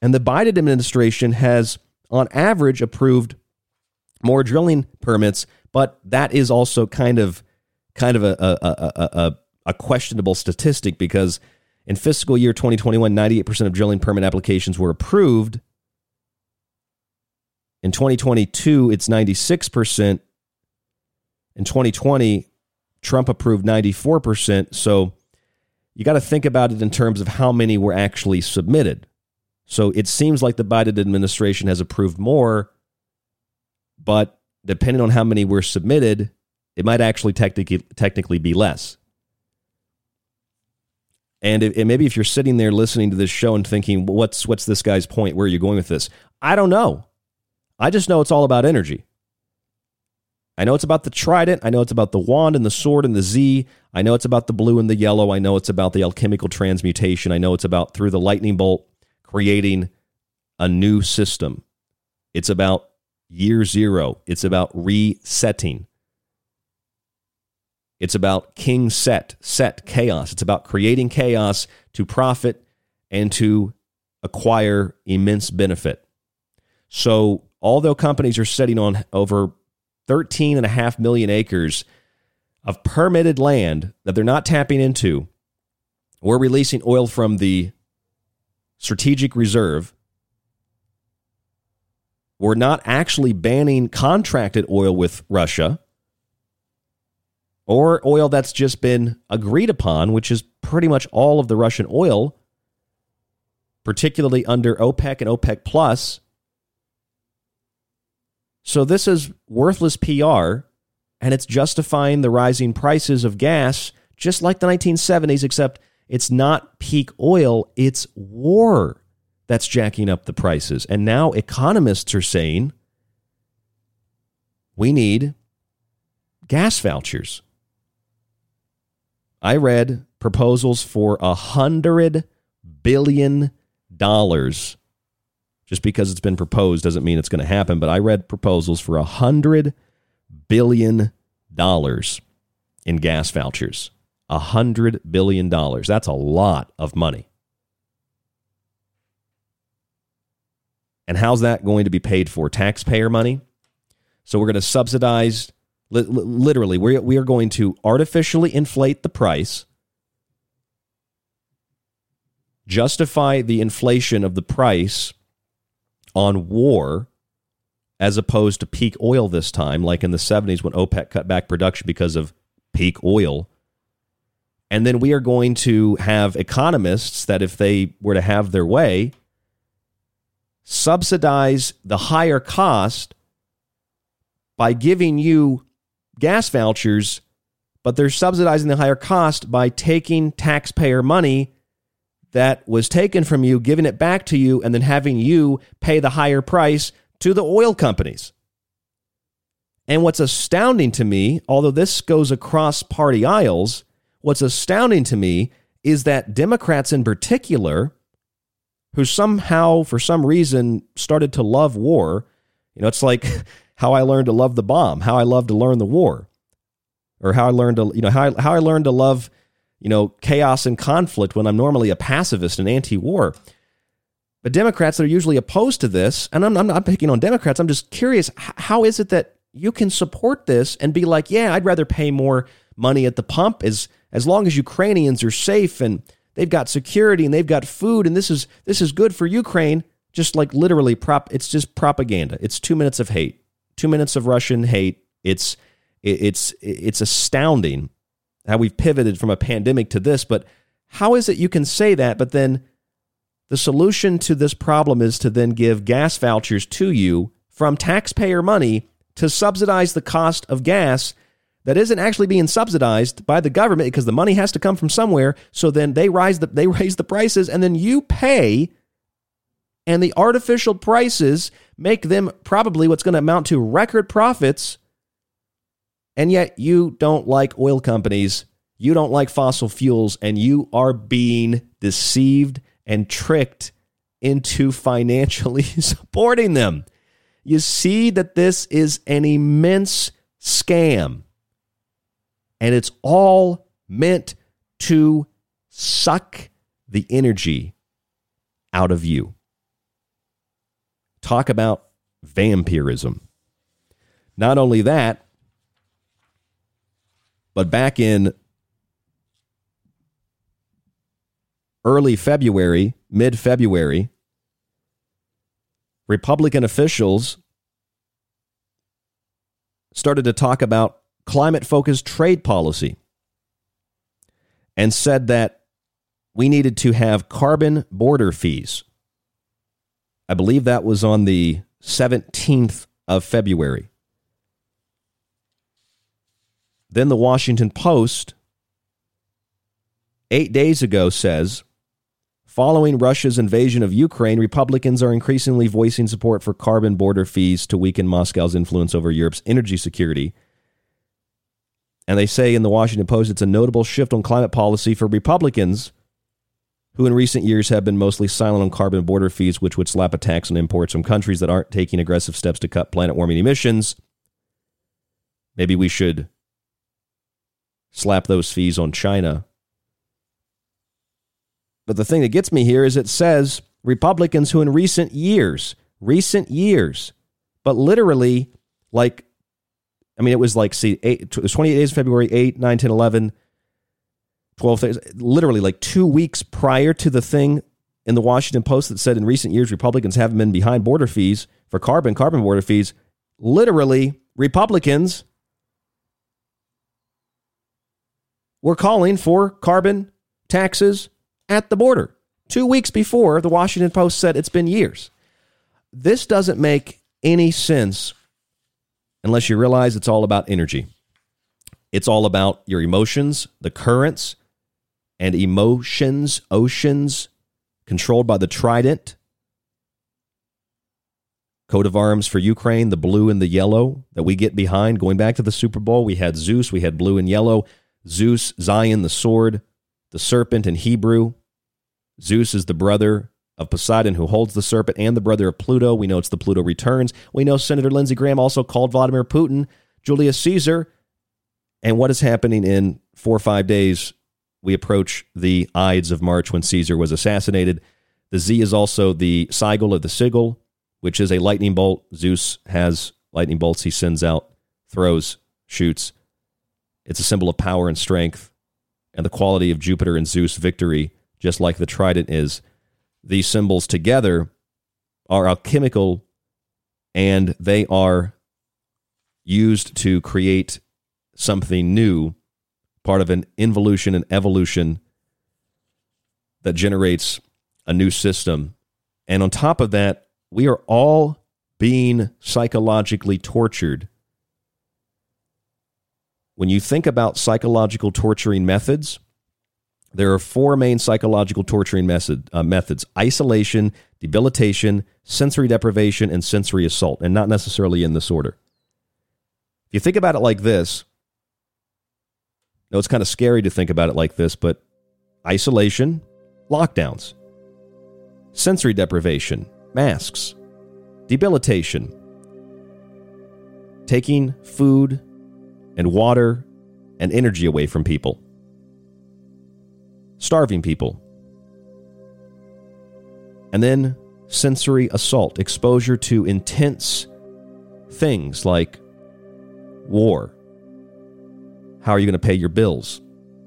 And the Biden administration has, on average, approved more drilling permits, but that is also kind of kind of a, a, a, a questionable statistic because in fiscal year 2021, 98% of drilling permit applications were approved in 2022, it's 96%. In 2020, Trump approved 94%. So you got to think about it in terms of how many were actually submitted. So it seems like the Biden administration has approved more, but depending on how many were submitted, it might actually technically technically be less. And, and maybe if you're sitting there listening to this show and thinking, what's what's this guy's point? Where are you going with this? I don't know. I just know it's all about energy. I know it's about the trident. I know it's about the wand and the sword and the Z. I know it's about the blue and the yellow. I know it's about the alchemical transmutation. I know it's about through the lightning bolt creating a new system. It's about year zero. It's about resetting. It's about king set, set chaos. It's about creating chaos to profit and to acquire immense benefit. So although companies are sitting on over 13 and a half million acres of permitted land that they're not tapping into, we're releasing oil from the strategic reserve. We're not actually banning contracted oil with Russia or oil that's just been agreed upon, which is pretty much all of the Russian oil. particularly under OPEC and OPEC Plus. So this is worthless PR, and it's justifying the rising prices of gas, just like the 1970s, except it's not peak oil, it's war that's jacking up the prices. And now economists are saying we need gas vouchers. I read proposals for a hundred billion dollars. Just because it's been proposed doesn't mean it's going to happen, but I read proposals for a hundred billion dollars in gas vouchers. A hundred billion dollars. That's a lot of money. And how's that going to be paid for? Taxpayer money? So we're going to subsidize, literally, we we are going to artificially inflate the price, justify the inflation of the price on war as opposed to peak oil this time, like in the 70s when OPEC cut back production because of peak oil. And then we are going to have economists that, if they were to have their way, subsidize the higher cost by giving you gas vouchers, but they're subsidizing the higher cost by taking taxpayer money that was taken from you, giving it back to you, and then having you pay the higher price to the oil companies. And what's astounding to me, although this goes across party aisles, what's astounding to me is that Democrats in particular, who somehow, for some reason, started to love war, you know, it's like [LAUGHS] how I learned to love the bomb, how I love to learn the war, or how I learned to, you know, how I, how I learned to love, you know, chaos and conflict when I'm normally a pacifist and anti-war. But Democrats that are usually opposed to this, and I'm, I'm not picking on Democrats. I'm just curious, how is it that you can support this and be like, yeah, I'd rather pay more money at the pump as as long as Ukrainians are safe and they've got security and they've got food and this is this is good for Ukraine. Just like literally prop, it's just propaganda. It's two minutes of hate two minutes of Russian hate. It's it's it's astounding how we've pivoted from a pandemic to this. But how is it you can say that, but then the solution to this problem is to then give gas vouchers to you from taxpayer money to subsidize the cost of gas that isn't actually being subsidized by the government because the money has to come from somewhere. So then they rise the they raise the prices and then you pay and the artificial prices make them probably what's going to amount to record profits. And yet you don't like oil companies, you don't like fossil fuels, and you are being deceived and tricked into financially [LAUGHS] supporting them. You see that this is an immense scam. And it's all meant to suck the energy out of you. Talk about vampirism. Not only that, but back in early February, mid February, Republican officials started to talk about climate focused trade policy and said that we needed to have carbon border fees. I believe that was on the 17th of February. Then the Washington Post, eight days ago, says following Russia's invasion of Ukraine, Republicans are increasingly voicing support for carbon border fees to weaken Moscow's influence over Europe's energy security. And they say in the Washington Post it's a notable shift on climate policy for Republicans who in recent years have been mostly silent on carbon border fees, which would slap a tax on imports from countries that aren't taking aggressive steps to cut planet warming emissions. Maybe we should slap those fees on China. But the thing that gets me here is it says Republicans who in recent years, recent years, but literally like, I mean, it was like, see, eight, it was 28 days of February, 8, 9, 10, 11, 12 days, literally like two weeks prior to the thing in the Washington Post that said in recent years Republicans haven't been behind border fees for carbon, carbon border fees. Literally, Republicans were calling for carbon taxes at the border two weeks before the Washington Post said it's been years. This doesn't make any sense unless you realize it's all about energy. It's all about your emotions, the currents, and emotions, oceans controlled by the trident. Coat of arms for Ukraine, the blue and the yellow that we get behind. Going back to the Super Bowl, we had Zeus, we had blue and yellow. Zeus, Zayin, the sword, the serpent in Hebrew. Zeus is the brother of Poseidon who holds the serpent and the brother of Pluto. We know it's the Pluto returns. We know Senator Lindsey Graham also called Vladimir Putin Julius Caesar. And what is happening in four or five days? We approach the Ides of March when Caesar was assassinated. The Z is also the sigil of the sigil, which is a lightning bolt. Zeus has lightning bolts he sends out, throws, shoots. It's a symbol of power and strength and the quality of Jupiter and Zeus victory, just like the trident is. These symbols together are alchemical and they are used to create something new, part of an involution and evolution that generates a new system. And on top of that, we are all being psychologically tortured. When you think about psychological torturing methods, there are four main psychological torturing method, uh, methods isolation, debilitation, sensory deprivation, and sensory assault, and not necessarily in this order. If you think about it like this, no, it's kind of scary to think about it like this, but isolation, lockdowns, sensory deprivation, masks, debilitation, taking food and water and energy away from people, starving people, and then sensory assault, exposure to intense things like war. How are you going to pay your bills?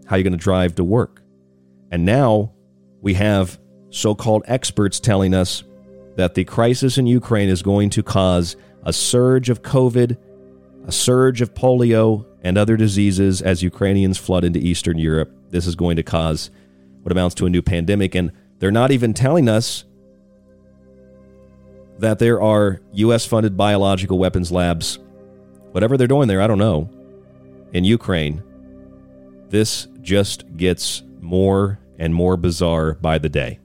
How are you going to drive to work? And now we have so called experts telling us that the crisis in Ukraine is going to cause a surge of COVID, a surge of polio, and other diseases as Ukrainians flood into Eastern Europe. This is going to cause what amounts to a new pandemic. And they're not even telling us that there are U.S. funded biological weapons labs, whatever they're doing there, I don't know, in Ukraine. This just gets more and more bizarre by the day.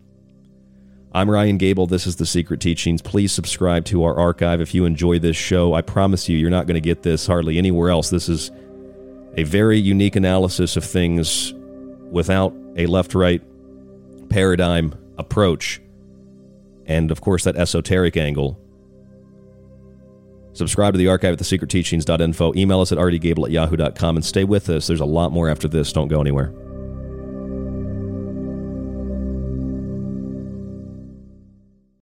I'm Ryan Gable. This is The Secret Teachings. Please subscribe to our archive if you enjoy this show. I promise you, you're not going to get this hardly anywhere else. This is a very unique analysis of things without a left right paradigm approach. And of course, that esoteric angle. Subscribe to the archive at thesecretteachings.info. Email us at rdgable at yahoo.com and stay with us. There's a lot more after this. Don't go anywhere.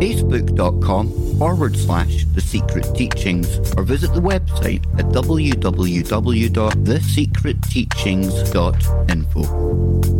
facebook.com forward slash the secret teachings or visit the website at www.thesecretteachings.info.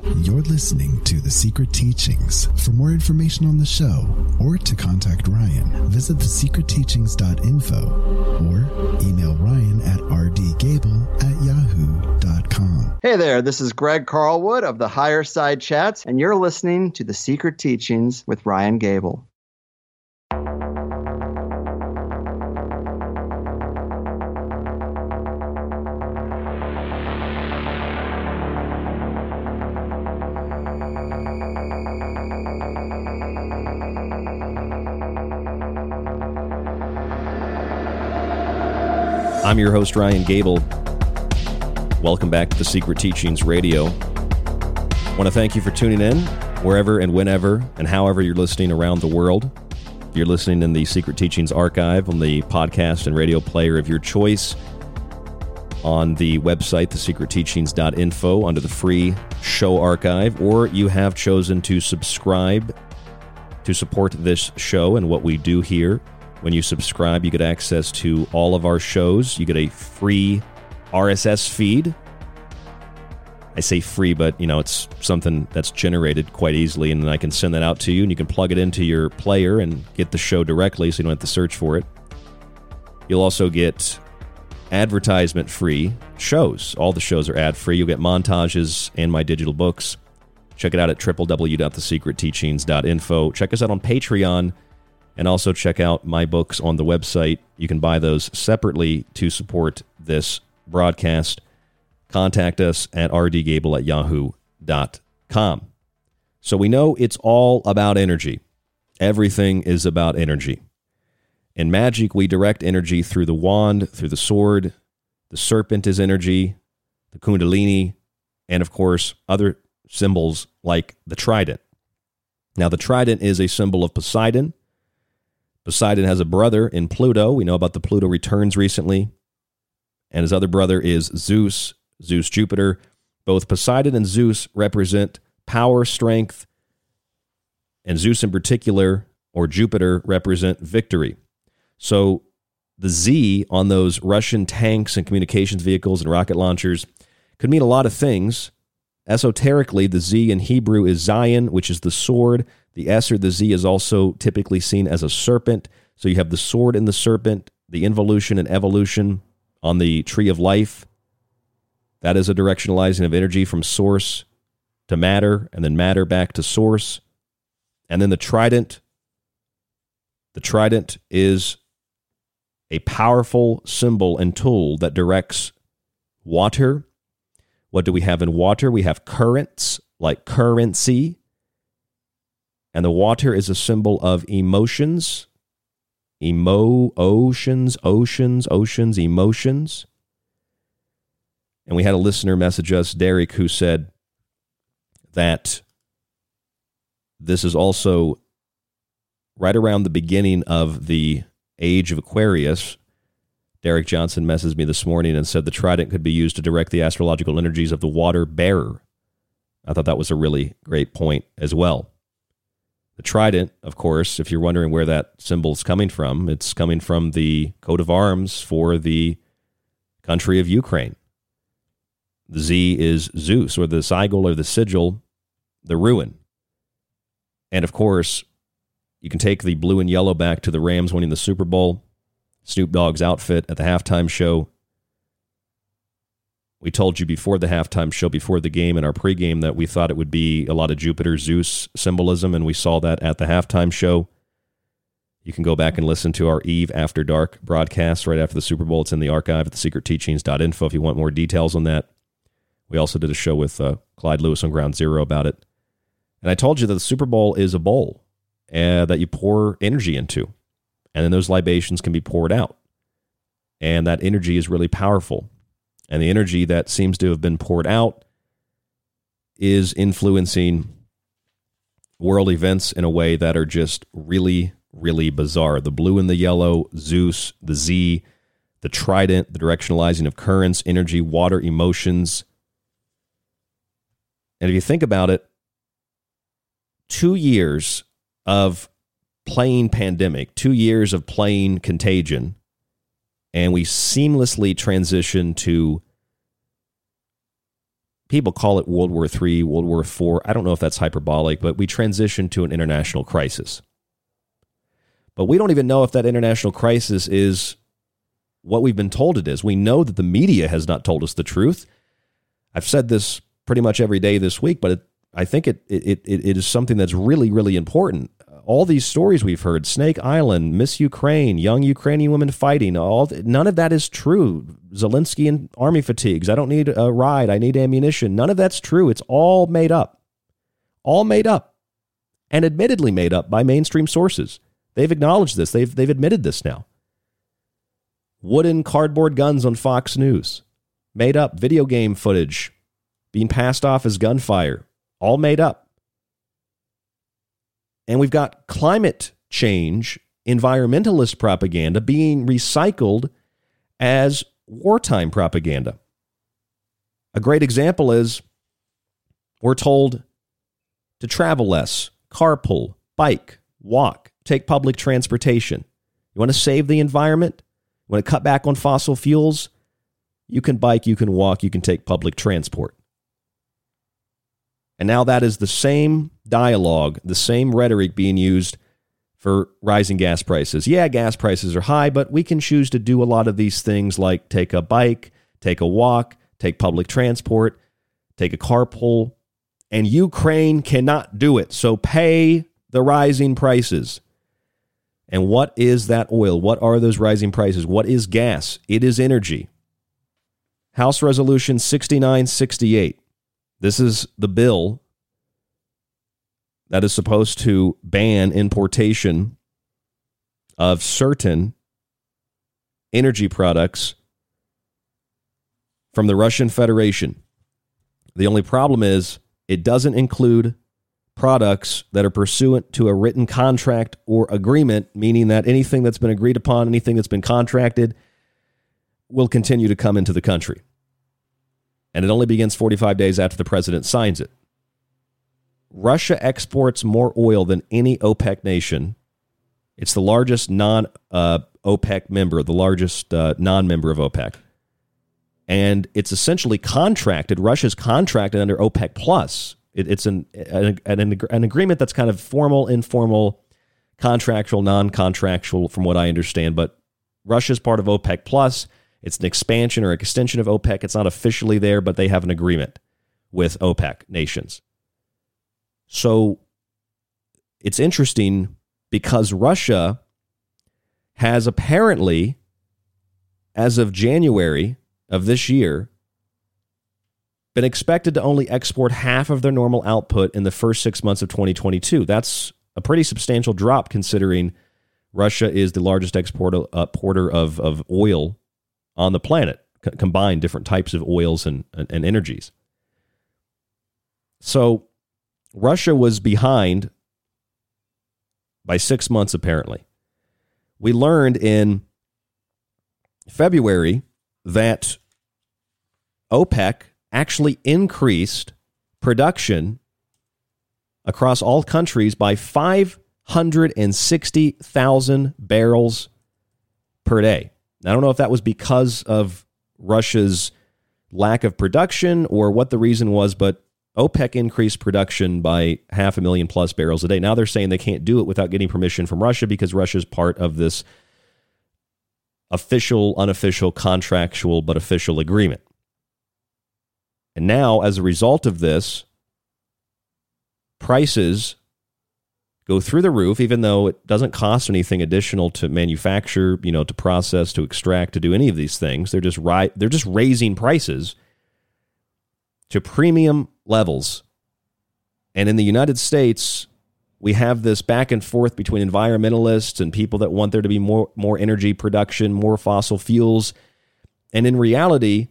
You're listening to The Secret Teachings. For more information on the show or to contact Ryan, visit thesecretteachings.info or email Ryan at rdgable at yahoo.com. Hey there, this is Greg Carlwood of the Higher Side Chats, and you're listening to The Secret Teachings with Ryan Gable. I'm your host, Ryan Gable. Welcome back to the Secret Teachings Radio. I want to thank you for tuning in wherever and whenever and however you're listening around the world. If you're listening in the Secret Teachings archive on the podcast and radio player of your choice, on the website, thesecretteachings.info, under the free show archive, or you have chosen to subscribe to support this show and what we do here when you subscribe, you get access to all of our shows. You get a free RSS feed. I say free, but you know it's something that's generated quite easily, and then I can send that out to you, and you can plug it into your player and get the show directly, so you don't have to search for it. You'll also get advertisement free shows. All the shows are ad free. You'll get montages and my digital books. Check it out at www.thesecretteachings.info. Check us out on Patreon and also check out my books on the website. You can buy those separately to support this broadcast. Contact us at rdgable at yahoo.com. So we know it's all about energy. Everything is about energy. In magic, we direct energy through the wand, through the sword. The serpent is energy, the kundalini, and of course, other symbols like the trident. Now, the trident is a symbol of Poseidon Poseidon has a brother in Pluto. We know about the Pluto returns recently. And his other brother is Zeus, Zeus Jupiter. Both Poseidon and Zeus represent power, strength, and Zeus in particular, or Jupiter, represent victory. So the Z on those Russian tanks and communications vehicles and rocket launchers could mean a lot of things. Esoterically, the Z in Hebrew is Zayin, which is the sword. The S or the Z is also typically seen as a serpent. So you have the sword and the serpent, the involution and evolution on the tree of life. That is a directionalizing of energy from source to matter, and then matter back to source. And then the trident. The trident is a powerful symbol and tool that directs water. What do we have in water? We have currents like currency. And the water is a symbol of emotions, emo oceans, oceans, oceans, emotions. And we had a listener message us, Derek, who said that this is also right around the beginning of the age of Aquarius. Derek Johnson messaged me this morning and said the trident could be used to direct the astrological energies of the water bearer. I thought that was a really great point as well. The trident, of course, if you're wondering where that symbol is coming from, it's coming from the coat of arms for the country of Ukraine. The Z is Zeus, or the sigil or the sigil, the rune. And of course, you can take the blue and yellow back to the Rams winning the Super Bowl, Snoop Dogg's outfit at the halftime show. We told you before the halftime show, before the game, in our pregame that we thought it would be a lot of Jupiter Zeus symbolism, and we saw that at the halftime show. You can go back and listen to our Eve After Dark broadcast right after the Super Bowl. It's in the archive at thesecretteachings.info if you want more details on that. We also did a show with uh, Clyde Lewis on Ground Zero about it. And I told you that the Super Bowl is a bowl uh, that you pour energy into, and then those libations can be poured out. And that energy is really powerful. And the energy that seems to have been poured out is influencing world events in a way that are just really really bizarre. The blue and the yellow, Zeus, the Z, the trident, the directionalizing of currents, energy, water, emotions. And if you think about it, two years of playing pandemic, two years of playing contagion, and we seamlessly transition to people call it World War III, World War IV. I don't know if that's hyperbolic, but we transition to an international crisis. But we don't even know if that international crisis is what we've been told it is. We know that the media has not told us the truth. I've said this pretty much every day this week, but it, I think it, it, it, it is something that's really, really important. All these stories we've heard Snake Island, Miss Ukraine, young Ukrainian women fighting, all none of that is true. Zelensky and army fatigues. I don't need a ride. I need ammunition. None of that's true. It's all made up. All made up. And admittedly made up by mainstream sources. They've acknowledged this. They've, they've admitted this now. Wooden cardboard guns on Fox News, made up video game footage being passed off as gunfire, all made up. And we've got climate change, environmentalist propaganda being recycled as wartime propaganda. A great example is we're told to travel less, carpool, bike, walk, take public transportation. You want to save the environment? You want to cut back on fossil fuels? You can bike, you can walk, you can take public transport. And now that is the same dialogue, the same rhetoric being used for rising gas prices. Yeah, gas prices are high, but we can choose to do a lot of these things like take a bike, take a walk, take public transport, take a carpool. And Ukraine cannot do it. So pay the rising prices. And what is that oil? What are those rising prices? What is gas? It is energy. House Resolution 6968. This is the bill that is supposed to ban importation of certain energy products from the Russian Federation. The only problem is it doesn't include products that are pursuant to a written contract or agreement, meaning that anything that's been agreed upon, anything that's been contracted, will continue to come into the country. And it only begins 45 days after the president signs it. Russia exports more oil than any OPEC nation. It's the largest non uh, OPEC member, the largest uh, non member of OPEC. And it's essentially contracted. Russia's contracted under OPEC Plus, it, it's an, an, an, an agreement that's kind of formal, informal, contractual, non contractual, from what I understand. But Russia's part of OPEC Plus. It's an expansion or extension of OPEC. It's not officially there, but they have an agreement with OPEC nations. So it's interesting because Russia has apparently, as of January of this year, been expected to only export half of their normal output in the first six months of 2022. That's a pretty substantial drop considering Russia is the largest exporter uh, of, of oil on the planet, c- combined different types of oils and, and, and energies. So Russia was behind by six months, apparently. We learned in February that OPEC actually increased production across all countries by 560,000 barrels per day. I don't know if that was because of Russia's lack of production or what the reason was, but OPEC increased production by half a million plus barrels a day. Now they're saying they can't do it without getting permission from Russia because Russia's part of this official, unofficial, contractual, but official agreement. And now, as a result of this, prices go through the roof, even though it doesn't cost anything additional to manufacture, you know, to process, to extract, to do any of these things. They're just right. They're just raising prices to premium levels. And in the United States, we have this back and forth between environmentalists and people that want there to be more more energy production, more fossil fuels. And in reality,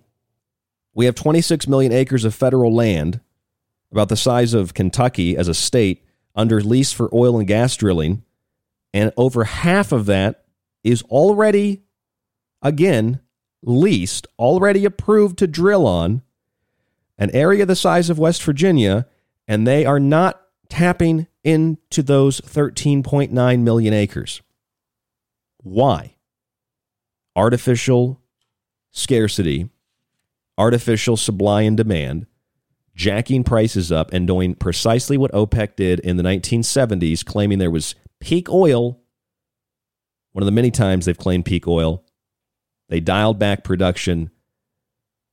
we have 26 million acres of federal land, about the size of Kentucky as a state, under lease for oil and gas drilling. And over half of that is already, again, leased, already approved to drill on an area the size of West Virginia, and they are not tapping into those 13.9 million acres. Why? Artificial scarcity, artificial supply and demand, jacking prices up, and doing precisely what OPEC did in the 1970s, claiming there was peak oil. One of the many times they've claimed peak oil. They dialed back production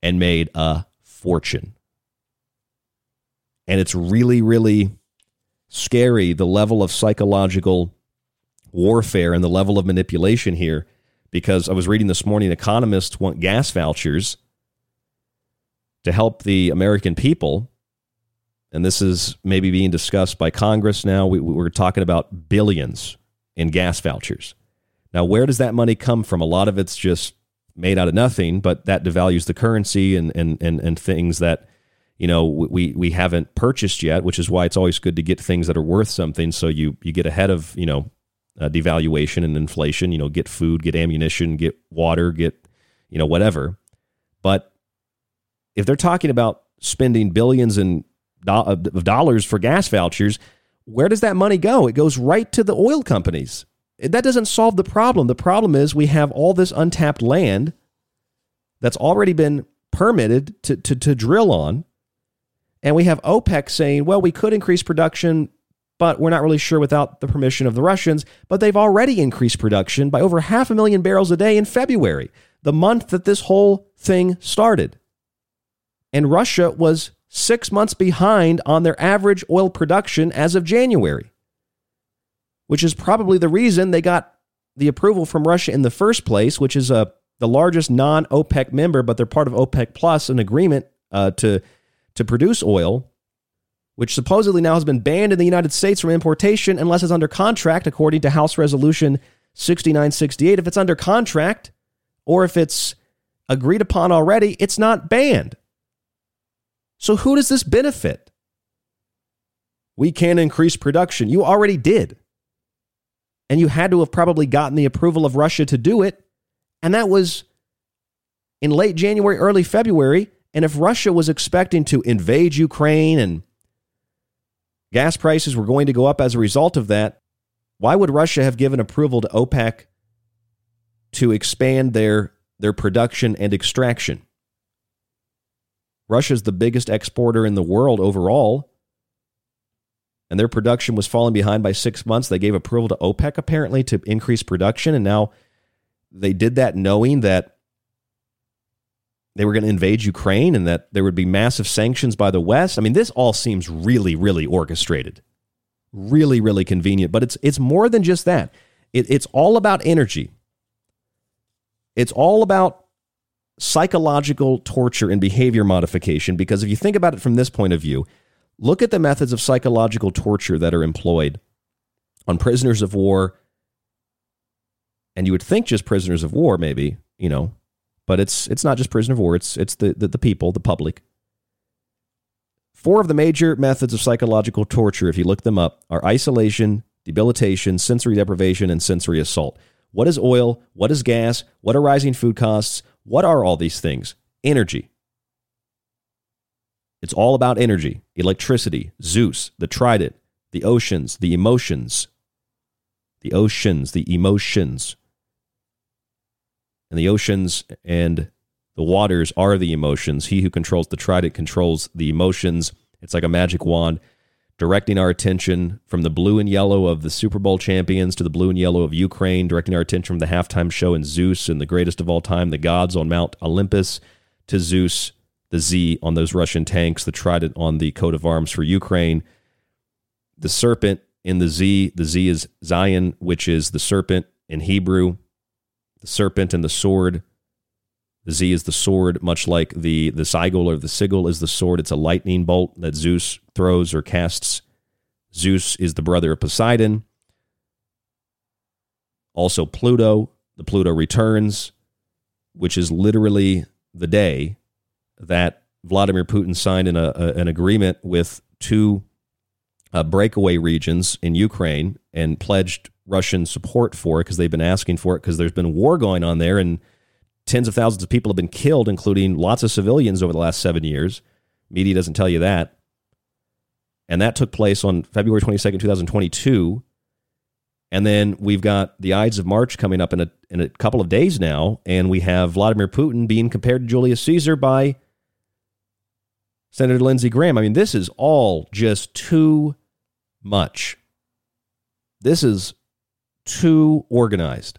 and made a fortune. And it's really, really scary the level of psychological warfare and the level of manipulation here because I was reading this morning economists want gas vouchers to help the American people. And this is maybe being discussed by Congress now. We, we're talking about billions in gas vouchers. Now, where does that money come from? A lot of it's just made out of nothing, but that devalues the currency and, and, and, and things that you know we we haven't purchased yet, which is why it's always good to get things that are worth something. So you you get ahead of you know uh, devaluation and inflation. You know, get food, get ammunition, get water, get you know whatever. But if they're talking about spending billions in do- of dollars for gas vouchers, where does that money go? It goes right to the oil companies. That doesn't solve the problem. The problem is we have all this untapped land that's already been permitted to, to, to drill on and we have OPEC saying, well, we could increase production, but we're not really sure without the permission of the Russians. But they've already increased production by over half a million barrels a day in February, the month that this whole thing started. And Russia was six months behind on their average oil production as of January, which is probably the reason they got the approval from Russia in the first place, which is a, uh, the largest non OPEC member, but they're part of OPEC Plus, an agreement uh, to to produce oil, which supposedly now has been banned in the United States from importation unless it's under contract, according to House Resolution 6968. If it's under contract or if it's agreed upon already, it's not banned. So, who does this benefit? We can increase production. You already did. And you had to have probably gotten the approval of Russia to do it. And that was in late January, early February. And if Russia was expecting to invade Ukraine and gas prices were going to go up as a result of that, why would Russia have given approval to OPEC to expand their, their production and extraction? Russia's the biggest exporter in the world overall, and their production was falling behind by six months. They gave approval to OPEC apparently to increase production, and now they did that knowing that they were going to invade Ukraine and that there would be massive sanctions by the West. I mean, this all seems really, really orchestrated, really, really convenient. But it's it's more than just that. It, it's all about energy. It's all about psychological torture and behavior modification. Because if you think about it from this point of view, look at the methods of psychological torture that are employed on prisoners of war. And you would think just prisoners of war, maybe, you know, but it's it's not just prisoner of war. It's it's the, the, the people, the public. Four of the major methods of psychological torture, if you look them up, are isolation, debilitation, sensory deprivation, and sensory assault. What is oil? What is gas? What are rising food costs? What are all these things? Energy. It's all about energy, electricity, Zeus, the trident, the oceans, the emotions. The oceans, the emotions and the oceans and the waters are the emotions. He who controls the trident controls the emotions. It's like a magic wand, directing our attention from the blue and yellow of the Super Bowl champions to the blue and yellow of Ukraine, directing our attention from the halftime show in Zeus and the greatest of all time, the gods on Mount Olympus, to Zeus, the Z on those Russian tanks, the trident on the coat of arms for Ukraine. The serpent in the Z, the Z is Zayin, which is the serpent in Hebrew. The serpent and the sword. Z is the sword, much like the, the sigil or the sigil is the sword. It's a lightning bolt that Zeus throws or casts. Zeus is the brother of Poseidon. Also, Pluto, the Pluto returns, which is literally the day that Vladimir Putin signed a, a, an agreement with two uh, breakaway regions in Ukraine and pledged Russian support for it because they've been asking for it because there's been war going on there and tens of thousands of people have been killed, including lots of civilians over the last seven years. Media doesn't tell you that. And that took place on February 22nd, 2022. And then we've got the Ides of March coming up in a, in a couple of days now. And we have Vladimir Putin being compared to Julius Caesar by Senator Lindsey Graham. I mean, this is all just too much. This is too organized.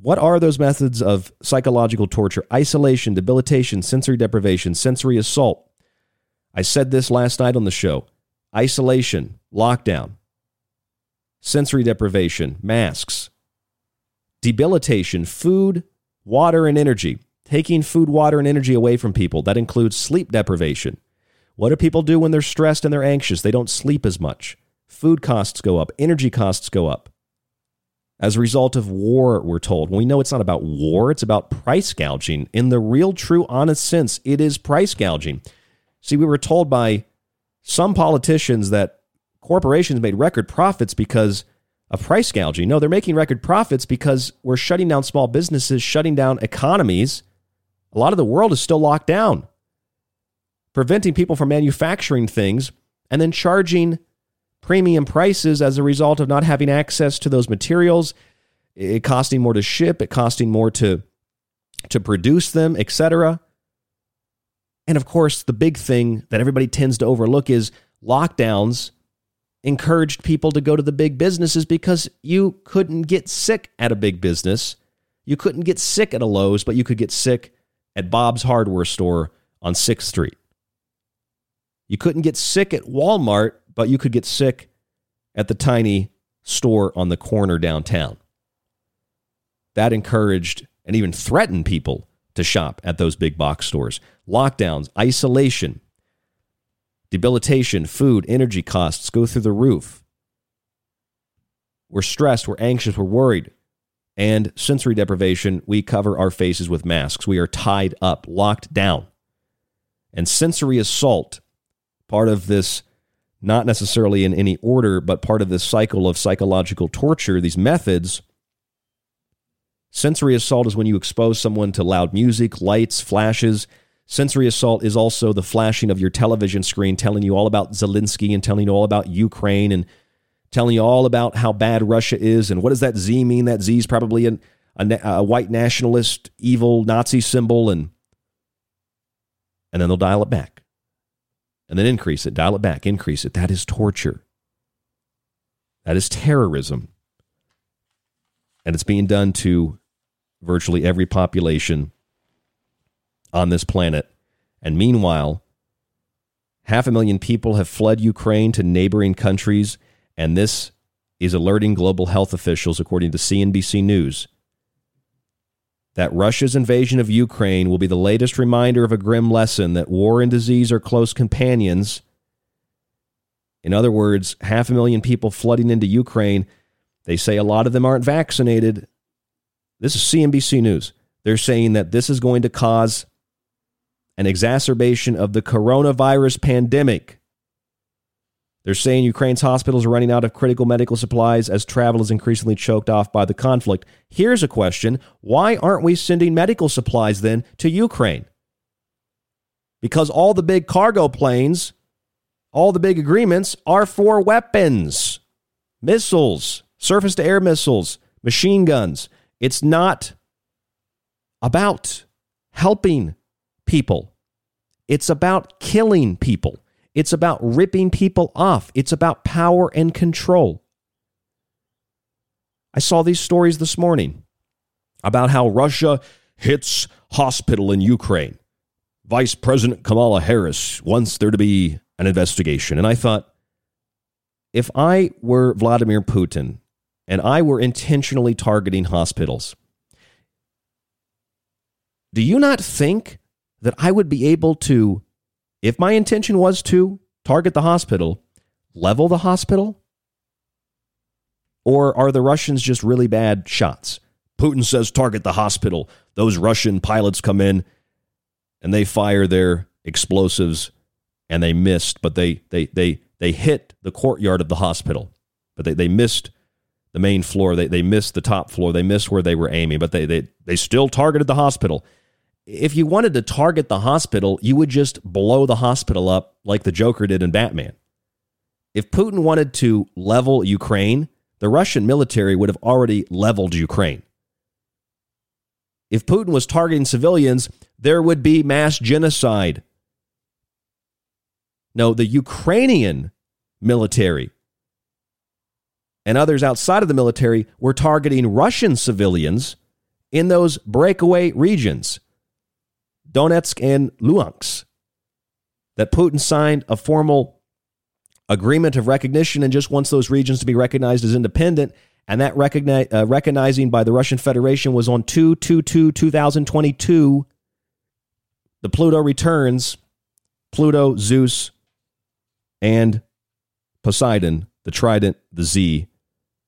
What are those methods of psychological torture? Isolation, debilitation, sensory deprivation, sensory assault. I said this last night on the show. Isolation, lockdown, sensory deprivation, masks, debilitation, food, water, and energy taking food, water, and energy away from people. That includes sleep deprivation. What do people do when they're stressed and they're anxious? They don't sleep as much. Food costs go up, energy costs go up. As a result of war, we're told. we know it's not about war, it's about price gouging. In the real, true, honest sense, it is price gouging. See, we were told by some politicians that corporations made record profits because of price gouging. No, they're making record profits because we're shutting down small businesses, shutting down economies a lot of the world is still locked down, preventing people from manufacturing things and then charging premium prices as a result of not having access to those materials, it costing more to ship, it costing more to to produce them, etc. And of course, the big thing that everybody tends to overlook is lockdowns encouraged people to go to the big businesses because you couldn't get sick at a big business. You couldn't get sick at a Lowe's, but you could get sick at Bob's Hardware Store on 6th Street. You couldn't get sick at Walmart, but you could get sick at the tiny store on the corner downtown. That encouraged and even threatened people to shop at those big box stores. Lockdowns, isolation, debilitation, food, energy costs go through the roof. We're stressed, we're anxious, we're worried and sensory deprivation, we cover our faces with masks. We are tied up, locked down. And sensory assault, part of this, not necessarily in any order, but part of this cycle of psychological torture, these methods. Sensory assault is when you expose someone to loud music, lights, flashes. Sensory assault is also the flashing of your television screen telling you all about Zelensky and telling you all about Ukraine and telling you all about how bad Russia is and what does that Z mean? That Z is probably an, a, a white nationalist, evil Nazi symbol, and and then they'll dial it back, and then increase it, dial it back, increase it. That is torture. That is terrorism, and it's being done to virtually every population on this planet. And meanwhile, half a million people have fled Ukraine to neighboring countries and this is alerting global health officials, according to CNBC News, that Russia's invasion of Ukraine will be the latest reminder of a grim lesson that war and disease are close companions. In other words, half a million people flooding into Ukraine. They say a lot of them aren't vaccinated. This is CNBC News. They're saying that this is going to cause an exacerbation of the coronavirus pandemic. They're saying Ukraine's hospitals are running out of critical medical supplies as travel is increasingly choked off by the conflict. Here's a question Why aren't we sending medical supplies then to Ukraine? Because all the big cargo planes, all the big agreements are for weapons, missiles, surface to air missiles, machine guns. It's not about helping people, it's about killing people. It's about ripping people off. It's about power and control. I saw these stories this morning about how Russia hits hospital in Ukraine. Vice President Kamala Harris wants there to be an investigation. And I thought, if I were Vladimir Putin and I were intentionally targeting hospitals, do you not think that I would be able to, if my intention was to target the hospital, level the hospital? Or are the Russians just really bad shots? Putin says target the hospital. Those Russian pilots come in and they fire their explosives and they missed, but they they they they hit the courtyard of the hospital. But they, they missed the main floor. They they missed the top floor. They missed where they were aiming, but they they they still targeted the hospital. If you wanted to target the hospital, you would just blow the hospital up like the Joker did in Batman. If Putin wanted to level Ukraine, the Russian military would have already leveled Ukraine. If Putin was targeting civilians, there would be mass genocide. No, the Ukrainian military and others outside of the military were targeting Russian civilians in those breakaway regions, Donetsk and Luhansk, that Putin signed a formal agreement of recognition and just wants those regions to be recognized as independent. And that uh, recognizing by the Russian Federation was on 2 2 2 2022. The Pluto returns. Pluto, Zeus, and Poseidon, the trident, the Z,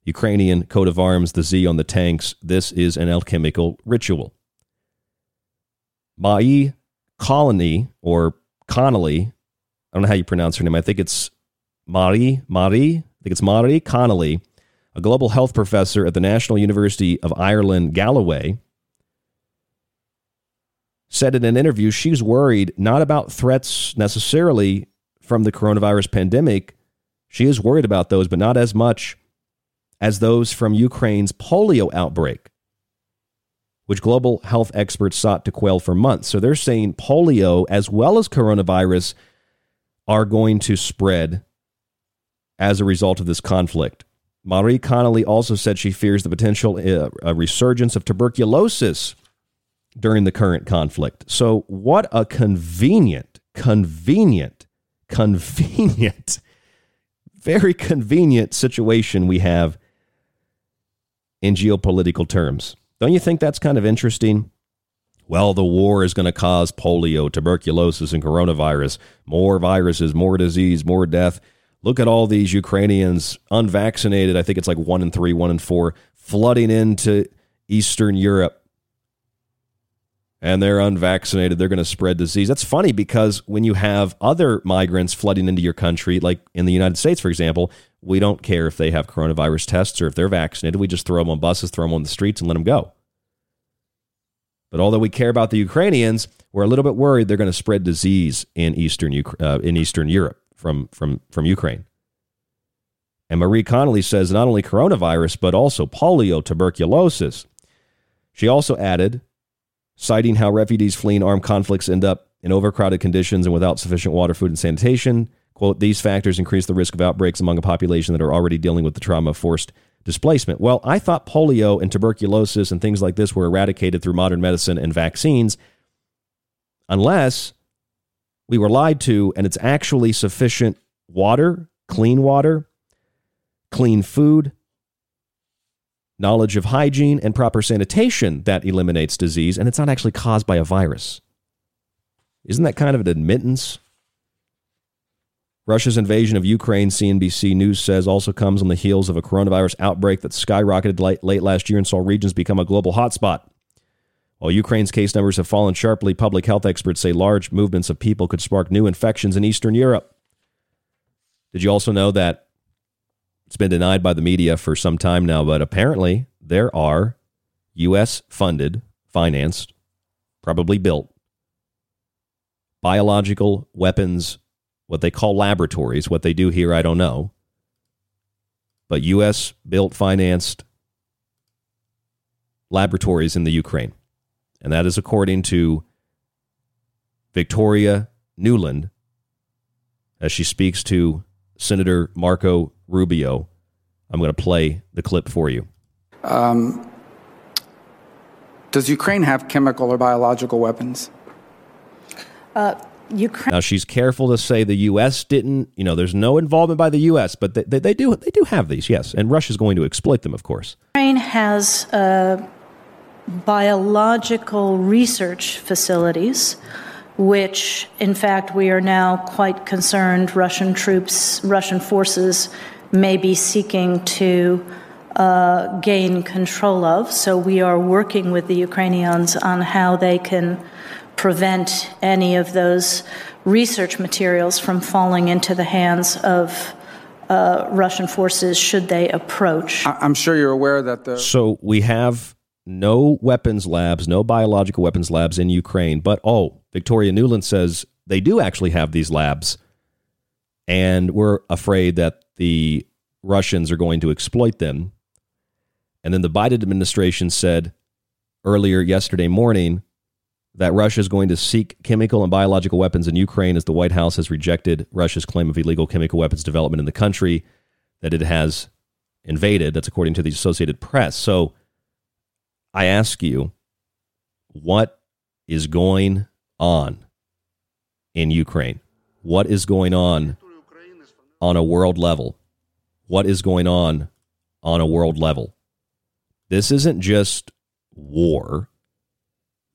Ukrainian coat of arms, the Z on the tanks. This is an alchemical ritual. Mai Colony, or Connolly, I don't know how you pronounce her name. I think it's Marie, Marie, I think it's Marie Connolly, a global health professor at the National University of Ireland, Galway, said in an interview she's worried not about threats necessarily from the coronavirus pandemic. She is worried about those, but not as much as those from Ukraine's polio outbreak, which global health experts sought to quell for months. So they're saying polio, as well as coronavirus, are going to spread as a result of this conflict. Marie Connolly also said she fears the potential uh, resurgence of tuberculosis during the current conflict. So, what a convenient, convenient, convenient, [LAUGHS] very convenient situation we have in geopolitical terms. Don't you think that's kind of interesting? Well, the war is going to cause polio, tuberculosis, and coronavirus. More viruses, more disease, more death. Look at all these Ukrainians unvaccinated. I think it's like one in three, one in four, flooding into Eastern Europe. And they're unvaccinated. They're going to spread disease. That's funny because when you have other migrants flooding into your country, like in the United States, for example, we don't care if they have coronavirus tests or if they're vaccinated. We just throw them on buses, throw them on the streets, and let them go. But although we care about the Ukrainians, we're a little bit worried they're going to spread disease in Eastern, uh, in Eastern Europe from, from, from Ukraine. And Marie Connolly says not only coronavirus, but also polio, tuberculosis. She also added, citing how refugees fleeing armed conflicts end up in overcrowded conditions and without sufficient water, food, and sanitation. Quote, these factors increase the risk of outbreaks among a population that are already dealing with the trauma of forced displacement. Well, I thought polio and tuberculosis and things like this were eradicated through modern medicine and vaccines, unless we were lied to, and it's actually sufficient water, clean water, clean food, knowledge of hygiene, and proper sanitation that eliminates disease, and it's not actually caused by a virus. Isn't that kind of an admittance? Russia's invasion of Ukraine, CNBC News says, also comes on the heels of a coronavirus outbreak that skyrocketed late, late last year and saw regions become a global hotspot. While Ukraine's case numbers have fallen sharply, public health experts say large movements of people could spark new infections in Eastern Europe. Did you also know that it's been denied by the media for some time now, but apparently there are U.S. funded, financed, probably built biological weapons, what they call laboratories. What they do here, I don't know. But U.S. built, financed laboratories in the Ukraine. And that is according to Victoria Nuland as she speaks to Senator Marco Rubio. I'm going to play the clip for you. Um, does Ukraine have chemical or biological weapons? Uh, Ukraine. Now she's careful to say the U.S. didn't. You know, there's no involvement by the U.S., but they, they, they do they do have these, yes, and Russia's going to exploit them, of course. Ukraine has uh, biological research facilities, which, in fact, we are now quite concerned Russian troops, Russian forces may be seeking to uh, gain control of. So we are working with the Ukrainians on how they can prevent any of those research materials from falling into the hands of uh, Russian forces should they approach. I'm sure you're aware that the. So we have no weapons labs, no biological weapons labs in Ukraine, but oh, Victoria Nuland says they do actually have these labs. And we're afraid that the Russians are going to exploit them. And then the Biden administration said earlier yesterday morning that Russia is going to seek chemical and biological weapons in Ukraine as the White House has rejected Russia's claim of illegal chemical weapons development in the country that it has invaded. That's according to the Associated Press. So I ask you, what is going on in Ukraine? What is going on on a world level? What is going on on a world level? This isn't just war.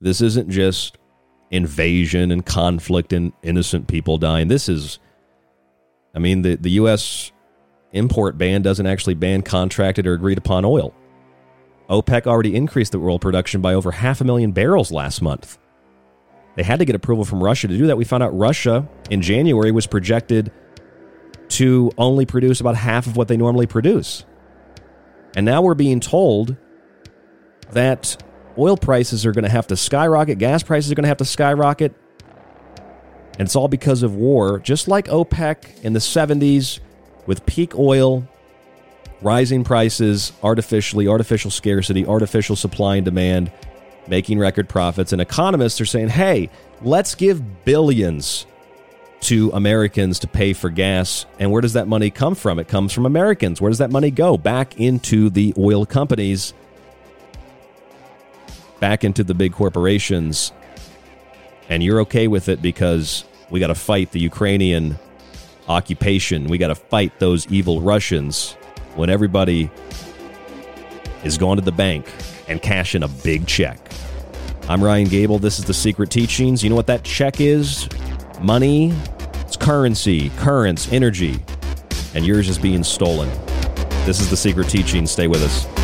This isn't just invasion and conflict and innocent people dying. This is, I mean, the, the U.S. import ban doesn't actually ban contracted or agreed upon oil. OPEC already increased the oil production by over half a million barrels last month. They had to get approval from Russia to do that. We found out Russia in January was projected to only produce about half of what they normally produce. And now we're being told that oil prices are going to have to skyrocket, gas prices are going to have to skyrocket. And it's all because of war, just like OPEC in the 70s with peak oil, rising prices, artificially, artificial scarcity, artificial supply and demand, making record profits. And economists are saying, hey, let's give billions to Americans to pay for gas. And where does that money come from? It comes from Americans. Where does that money go? Back into the oil companies back into the big corporations and you're okay with it because we got to fight the Ukrainian occupation. We got to fight those evil Russians when everybody is going to the bank and cashing a big check. I'm Ryan Gable. This is The Secret Teachings. You know what that check is? Money. Currency, currents, energy. And yours is being stolen. This is The Secret teaching. Stay with us.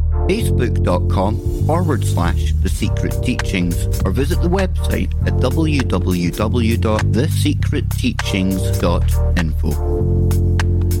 facebook.com forward slash The Secret Teachings, or visit the website at www.thesecretteachings.info.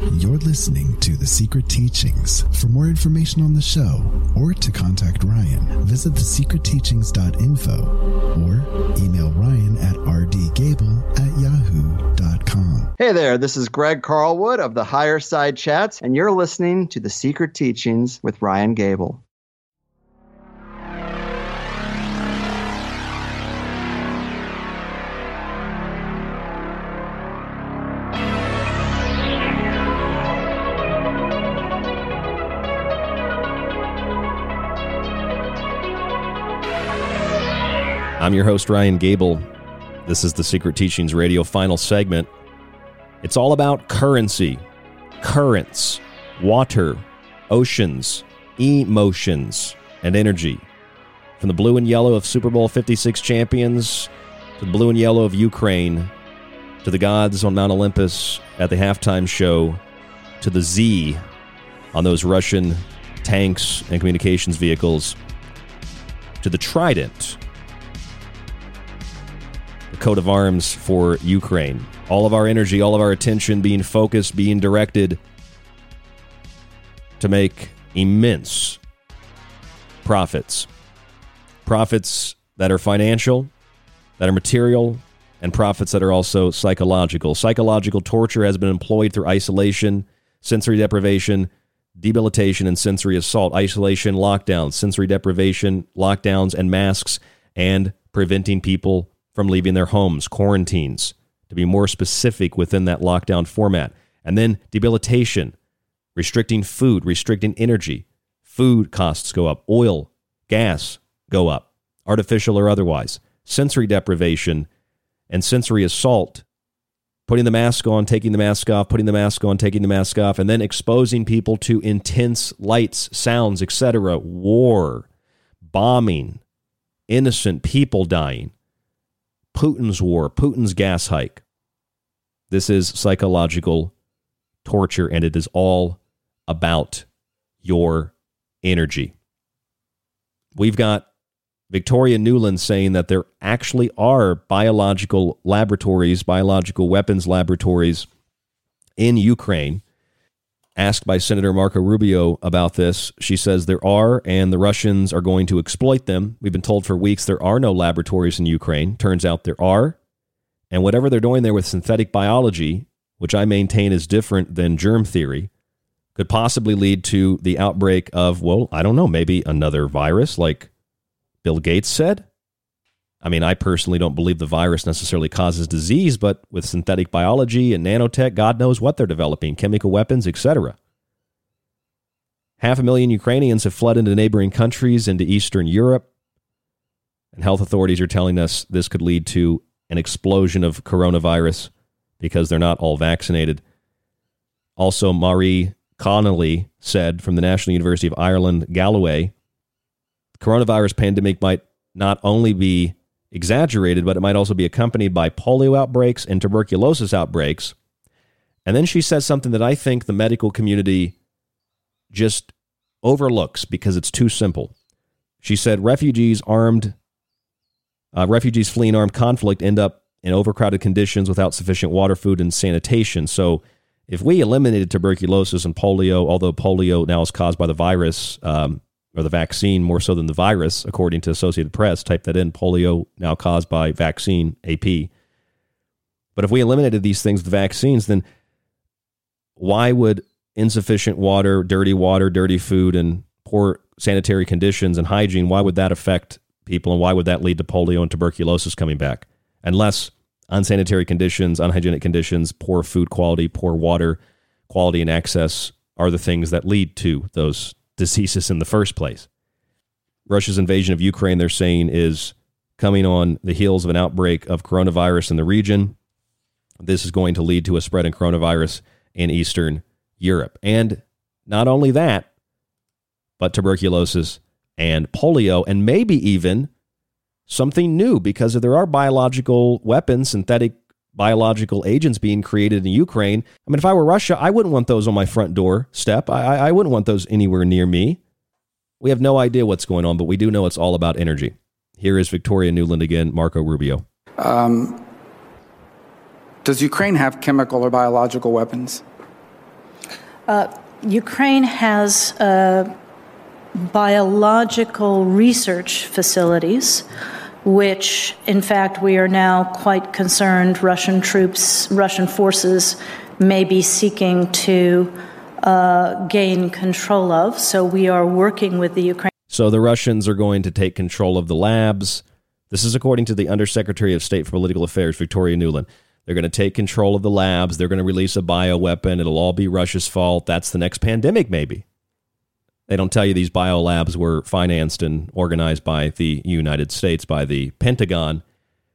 You're listening to The Secret Teachings. For more information on the show or to contact Ryan, visit thesecretteachings.info or email Ryan at rdgable at yahoo.com. Hey there, this is Greg Carlwood of the Higher Side Chats, and you're listening to The Secret Teachings with Ryan Gable. I'm your host, Ryan Gable. This is the Secret Teachings Radio final segment. It's all about currency, currents, water, oceans, emotions, and energy. From the blue and yellow of Super Bowl 56 champions to the blue and yellow of Ukraine to the gods on Mount Olympus at the halftime show to the Z on those Russian tanks and communications vehicles to the Trident coat of arms for Ukraine. All of our energy, all of our attention being focused, being directed to make immense profits. Profits that are financial, that are material, and profits that are also psychological. Psychological torture has been employed through isolation, sensory deprivation, debilitation, and sensory assault. Isolation, lockdowns, sensory deprivation, lockdowns, and masks, and preventing people from leaving their homes, quarantines, to be more specific within that lockdown format. And then debilitation, restricting food, restricting energy. Food costs go up, oil, gas go up, artificial or otherwise. Sensory deprivation and sensory assault, putting the mask on, taking the mask off, putting the mask on, taking the mask off, and then exposing people to intense lights, sounds, etc. War, bombing, innocent people dying Putin's war, Putin's gas hike. This is psychological torture, and it is all about your energy. We've got Victoria Nuland saying that there actually are biological laboratories, biological weapons laboratories in Ukraine Asked by Senator Marco Rubio about this, she says there are, and the Russians are going to exploit them. We've been told for weeks there are no laboratories in Ukraine. Turns out there are. And whatever they're doing there with synthetic biology, which I maintain is different than germ theory, could possibly lead to the outbreak of, well, I don't know, maybe another virus like Bill Gates said. I mean, I personally don't believe the virus necessarily causes disease, but with synthetic biology and nanotech, God knows what they're developing chemical weapons, etc. Half a million Ukrainians have fled into neighboring countries, into Eastern Europe. And health authorities are telling us this could lead to an explosion of coronavirus because they're not all vaccinated. Also, Marie Connolly said from the National University of Ireland, the coronavirus pandemic might not only be exaggerated, but it might also be accompanied by polio outbreaks and tuberculosis outbreaks. And then she says something that I think the medical community just overlooks because it's too simple. She said refugees armed uh, refugees fleeing armed conflict end up in overcrowded conditions without sufficient water, food, and sanitation. So, if we eliminated tuberculosis and polio, although polio now is caused by the virus, um, or the vaccine more so than the virus, according to Associated Press. Type that in polio now caused by vaccine, AP. But if we eliminated these things with vaccines, then why would insufficient water, dirty water, dirty food, and poor sanitary conditions and hygiene, why would that affect people and why would that lead to polio and tuberculosis coming back? Unless unsanitary conditions, unhygienic conditions, poor food quality, poor water quality and access are the things that lead to those diseases in the first place. Russia's invasion of Ukraine, they're saying, is coming on the heels of an outbreak of coronavirus in the region. This is going to lead to a spread in coronavirus in Eastern Europe. And not only that, but tuberculosis and polio, and maybe even something new because there are biological weapons, synthetic biological agents being created in Ukraine. I mean, if I were Russia, I wouldn't want those on my front door step. I, I wouldn't want those anywhere near me. We have no idea what's going on, but we do know it's all about energy. Here is Victoria Nuland again, Marco Rubio. Um, does Ukraine have chemical or biological weapons? Uh, Ukraine has uh, biological research facilities which, in fact, we are now quite concerned Russian troops, Russian forces may be seeking to uh, gain control of. So we are working with the Ukraine. So the Russians are going to take control of the labs. This is according to the Undersecretary of State for Political Affairs, Victoria Nuland. They're going to take control of the labs. They're going to release a bioweapon. It'll all be Russia's fault. That's the next pandemic, maybe. They don't tell you these biolabs were financed and organized by the United States, by the Pentagon,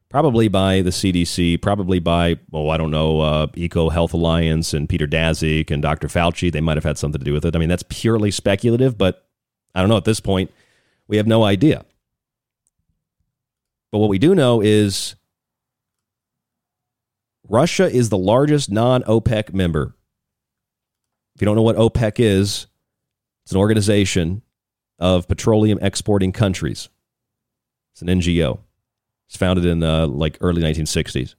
probably by the CDC, probably by, well, I don't know, uh, Eco Health Alliance and Peter Daszak and Dr. Fauci. They might have had something to do with it. I mean, that's purely speculative, but I don't know. At this point, we have no idea. But what we do know is Russia is the largest non OPEC member. If you don't know what OPEC is, it's an organization of petroleum exporting countries. It's an NGO. It's founded in uh, like early 1960s.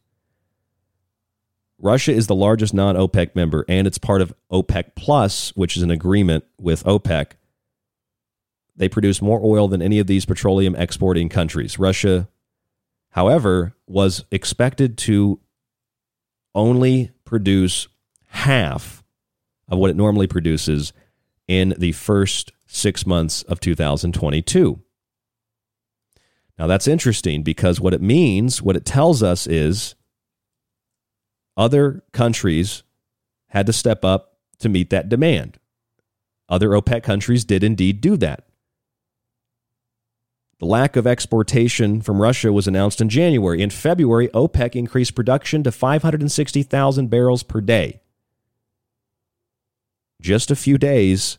Russia is the largest non-OPEC member, and it's part of OPEC Plus, which is an agreement with OPEC. They produce more oil than any of these petroleum exporting countries. Russia, however, was expected to only produce half of what it normally produces in the first six months of 2022. Now, that's interesting because what it means, what it tells us is other countries had to step up to meet that demand. Other OPEC countries did indeed do that. The lack of exportation from Russia was announced in January. In February, OPEC increased production to 560,000 barrels per day just a few days,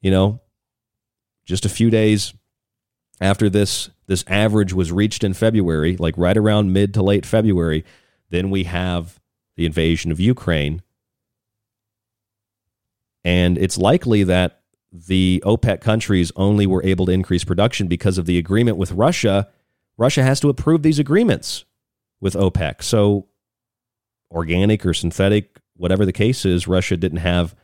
you know, just a few days after this this average was reached in February, like right around mid to late February, then we have the invasion of Ukraine. And it's likely that the OPEC countries only were able to increase production because of the agreement with Russia. Russia has to approve these agreements with OPEC. So, organic or synthetic, whatever the case is, Russia didn't have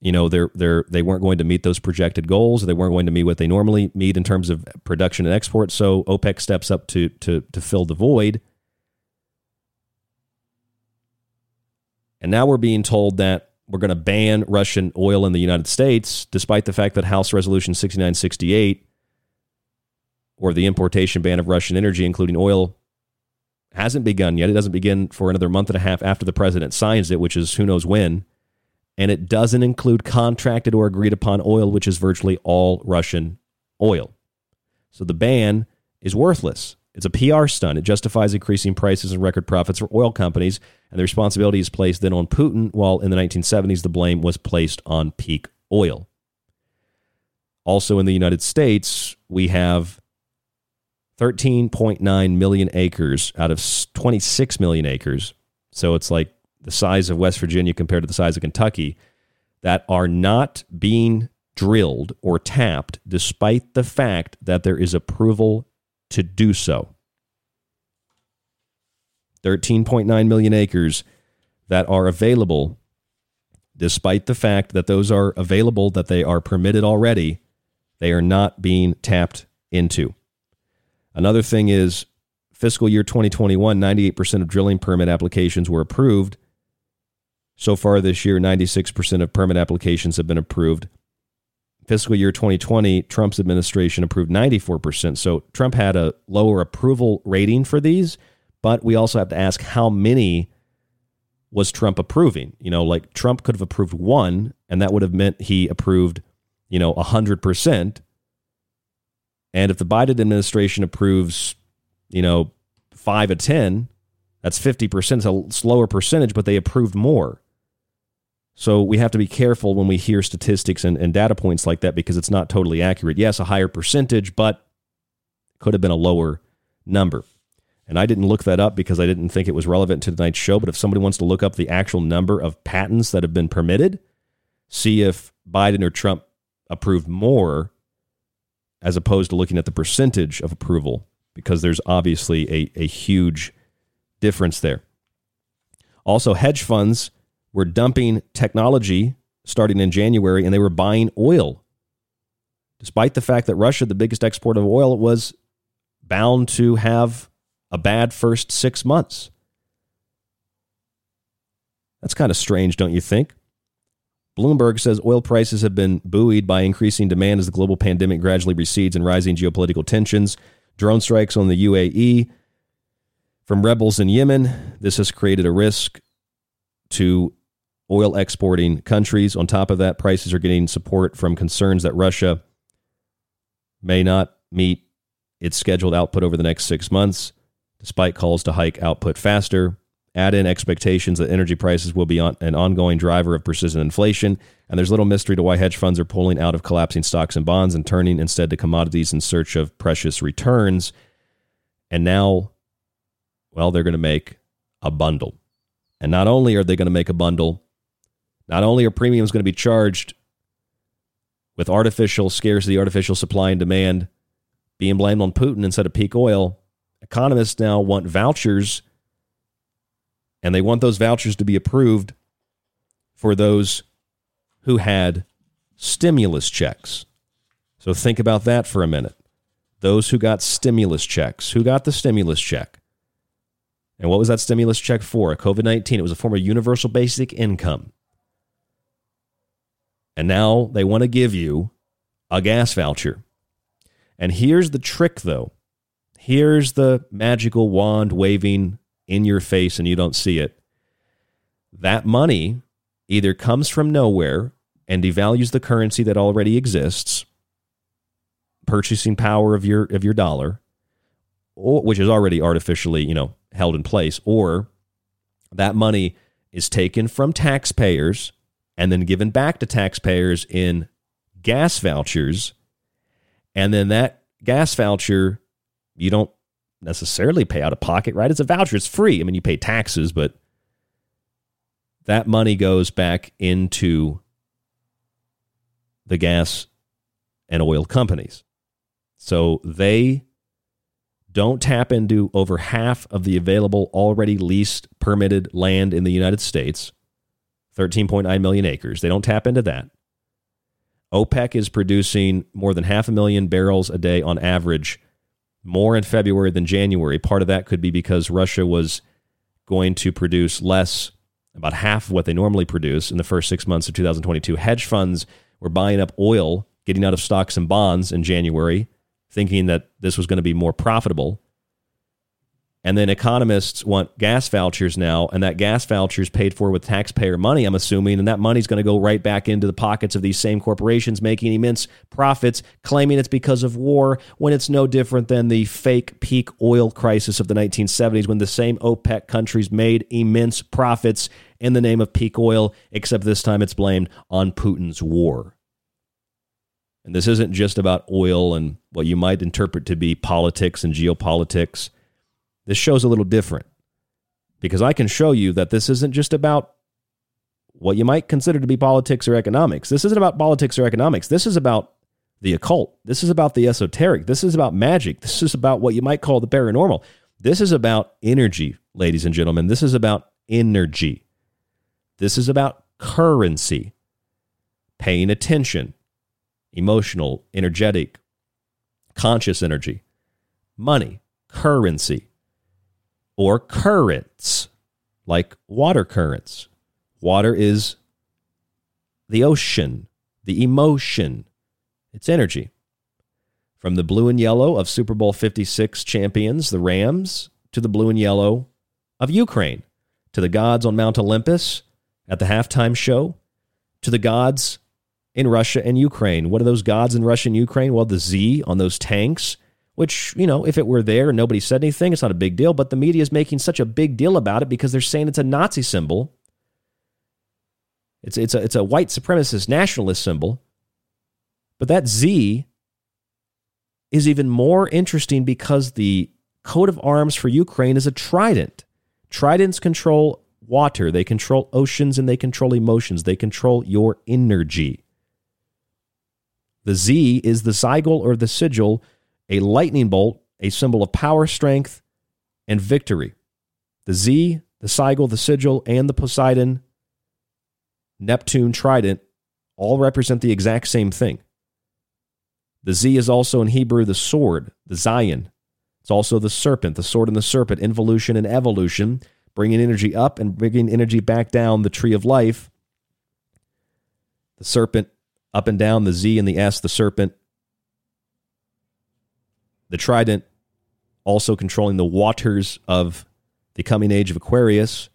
you know they're they're they weren't going to meet those projected goals. They weren't going to meet what they normally meet in terms of production and export. So OPEC steps up to to to fill the void. And now we're being told that we're going to ban Russian oil in the United States despite the fact that House Resolution 6968 or the importation ban of Russian energy including oil hasn't begun yet. It doesn't begin for another month and a half after the president signs it which is who knows when and it doesn't include contracted or agreed upon oil, which is virtually all Russian oil. So the ban is worthless. It's a PR stunt. It justifies increasing prices and record profits for oil companies, and the responsibility is placed then on Putin, while in the 1970s the blame was placed on peak oil. Also in the United States, we have 13.9 million acres out of 26 million acres. So it's like the size of West Virginia compared to the size of Kentucky that are not being drilled or tapped despite the fact that there is approval to do so. 13.9 million acres that are available despite the fact that those are available that they are permitted already they are not being tapped into. Another thing is fiscal year 2021 98% of drilling permit applications were approved so far this year, 96% of permit applications have been approved. Fiscal year 2020, Trump's administration approved 94%. So Trump had a lower approval rating for these, but we also have to ask how many was Trump approving? You know, like Trump could have approved one and that would have meant he approved, you know, 100%. And if the Biden administration approves, you know, 5 of 10, that's 50%. It's a slower percentage, but they approved more. So we have to be careful when we hear statistics and, and data points like that because it's not totally accurate. Yes, a higher percentage, but could have been a lower number. And I didn't look that up because I didn't think it was relevant to tonight's show. But if somebody wants to look up the actual number of patents that have been permitted, see if Biden or Trump approved more as opposed to looking at the percentage of approval, because there's obviously a, a huge difference there. Also, hedge funds were dumping technology starting in January and they were buying oil. Despite the fact that Russia, the biggest exporter of oil, was bound to have a bad first six months. That's kind of strange, don't you think? Bloomberg says oil prices have been buoyed by increasing demand as the global pandemic gradually recedes and rising geopolitical tensions. Drone strikes on the UAE from rebels in Yemen. This has created a risk to oil exporting countries. On top of that, prices are getting support from concerns that Russia may not meet its scheduled output over the next six months despite calls to hike output faster. Add in expectations that energy prices will be on, an ongoing driver of persistent inflation, and there's little mystery to why hedge funds are pulling out of collapsing stocks and bonds and turning instead to commodities in search of precious returns. And now, well, they're going to make a bundle. And not only are they going to make a bundle, not only are premiums going to be charged with artificial scarcity, artificial supply and demand being blamed on Putin instead of peak oil, economists now want vouchers, and they want those vouchers to be approved for those who had stimulus checks. So think about that for a minute. Those who got stimulus checks. Who got the stimulus check? And what was that stimulus check for? COVID 19. It was a form of universal basic income. And now they want to give you a gas voucher. And here's the trick, though here's the magical wand waving in your face and you don't see it. That money either comes from nowhere and devalues the currency that already exists, purchasing power of your of your dollar, or, which is already artificially, you know, held in place, or that money is taken from taxpayers and then given back to taxpayers in gas vouchers, and then that gas voucher you don't necessarily pay out of pocket, right? It's a voucher, it's free. I mean, you pay taxes, but that money goes back into the gas and oil companies. So they don't tap into over half of the available already leased permitted land in the United States 13.9 million acres. They don't tap into that. OPEC is producing more than half a million barrels a day on average more in February than January. Part of that could be because Russia was going to produce less, about half of what they normally produce in the first six months of 2022. Hedge funds were buying up oil, getting out of stocks and bonds in January, thinking that this was going to be more profitable. And then economists want gas vouchers now, and that gas voucher is paid for with taxpayer money, I'm assuming, and that money's going to go right back into the pockets of these same corporations making immense profits, claiming it's because of war, when it's no different than the fake peak oil crisis of the 1970s when the same OPEC countries made immense profits in the name of peak oil, except this time it's blamed on Putin's war. And this isn't just about oil and what you might interpret to be politics and geopolitics this show's a little different because I can show you that this isn't just about what you might consider to be politics or economics. This isn't about politics or economics. This is about the occult. This is about the esoteric. This is about magic. This is about what you might call the paranormal. This is about energy, ladies and gentlemen. This is about energy. This is about currency, paying attention, emotional, energetic, conscious energy, money, currency or currents, like water currents. Water is the ocean, the emotion, it's energy. From the blue and yellow of Super Bowl 56 champions, the Rams, to the blue and yellow of Ukraine, to the gods on Mount Olympus at the halftime show, to the gods in Russia and Ukraine. What are those gods in Russia and Ukraine? Well, the Z on those tanks, which, you know, if it were there and nobody said anything, it's not a big deal. But the media is making such a big deal about it because they're saying it's a Nazi symbol. It's, it's, a, it's a white supremacist nationalist symbol. But that Z is even more interesting because the coat of arms for Ukraine is a trident. Tridents control water, they control oceans, and they control emotions. They control your energy. The Z is the sigil or the sigil, a lightning bolt, a symbol of power, strength, and victory. The Z, the sigil, the sigil, and the Poseidon, Neptune trident all represent the exact same thing. The Z is also in Hebrew the sword, the Zayin. It's also the serpent, the sword and the serpent, involution and evolution, bringing energy up and bringing energy back down the tree of life. The serpent up and down, the Z and the S, the serpent. The trident also controlling the waters of the coming age of Aquarius,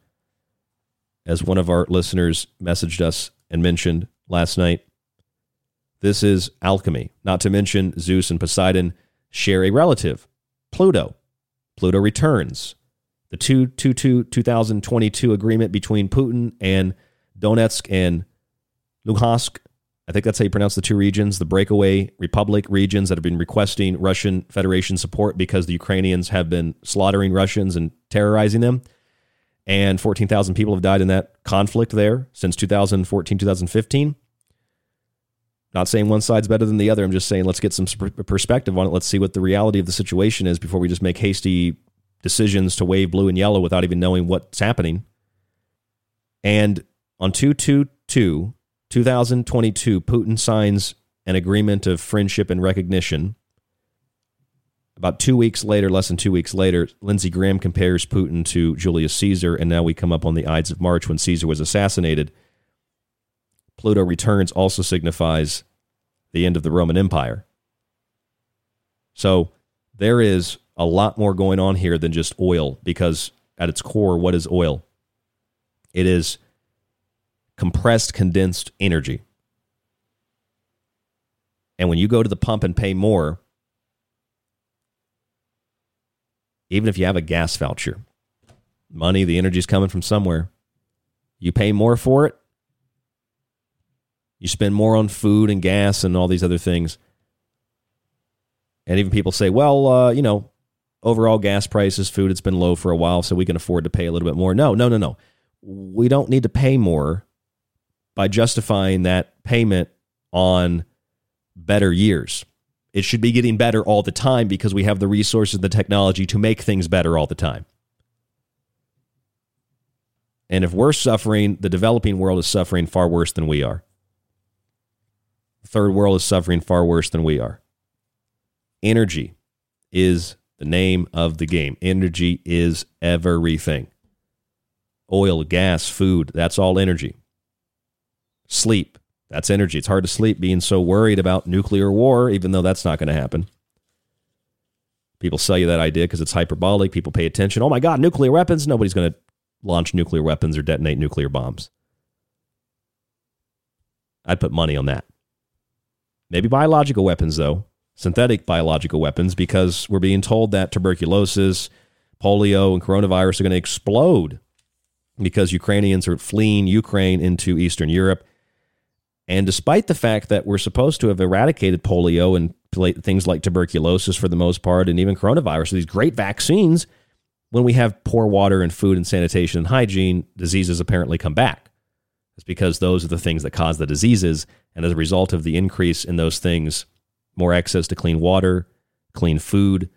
as one of our listeners messaged us and mentioned last night. This is alchemy. Not to mention Zeus and Poseidon share a relative, Pluto. Pluto returns. The 222 2022 agreement between Putin and Donetsk and Luhansk, I think that's how you pronounce the two regions, the breakaway republic regions that have been requesting Russian Federation support because the Ukrainians have been slaughtering Russians and terrorizing them. And 14,000 people have died in that conflict there since 2014, 2015. Not saying one side's better than the other. I'm just saying let's get some perspective on it. Let's see what the reality of the situation is before we just make hasty decisions to wave blue and yellow without even knowing what's happening. And on 222, 2022, Putin signs an agreement of friendship and recognition. About two weeks later, less than two weeks later, Lindsey Graham compares Putin to Julius Caesar, and now we come up on the Ides of March when Caesar was assassinated. Pluto returns also signifies the end of the Roman Empire. So there is a lot more going on here than just oil, because at its core, what is oil? It is compressed, condensed energy. And when you go to the pump and pay more, even if you have a gas voucher, money, the energy is coming from somewhere. You pay more for it, you spend more on food and gas and all these other things. And even people say, well, uh, you know, overall gas prices, food, it's been low for a while, so we can afford to pay a little bit more. No, no, no, no. We don't need to pay more by justifying that payment on better years. It should be getting better all the time because we have the resources and the technology to make things better all the time. And if we're suffering, the developing world is suffering far worse than we are. The third world is suffering far worse than we are. Energy is the name of the game. Energy is everything. Oil, gas, food, that's all energy. Sleep, that's energy. It's hard to sleep being so worried about nuclear war, even though that's not going to happen. People sell you that idea because it's hyperbolic. People pay attention. Oh my God, nuclear weapons. Nobody's going to launch nuclear weapons or detonate nuclear bombs. I'd put money on that. Maybe biological weapons, though, synthetic biological weapons, because we're being told that tuberculosis, polio, and coronavirus are going to explode because Ukrainians are fleeing Ukraine into Eastern Europe. And despite the fact that we're supposed to have eradicated polio and things like tuberculosis for the most part, and even coronavirus, these great vaccines, when we have poor water and food and sanitation and hygiene, diseases apparently come back. It's because those are the things that cause the diseases. And as a result of the increase in those things, more access to clean water, clean food,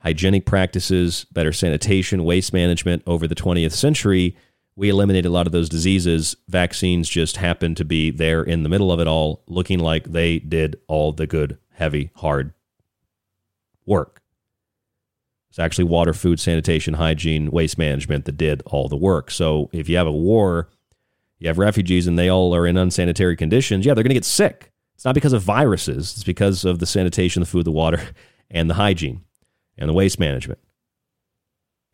hygienic practices, better sanitation, waste management over the 20th century, we eliminated a lot of those diseases. Vaccines just happened to be there in the middle of it all, looking like they did all the good, heavy, hard work. It's actually water, food, sanitation, hygiene, waste management that did all the work. So if you have a war you have refugees and they all are in unsanitary conditions, yeah, they're going to get sick. It's not because of viruses, it's because of the sanitation, the food, the water, [LAUGHS] and the hygiene and the waste management.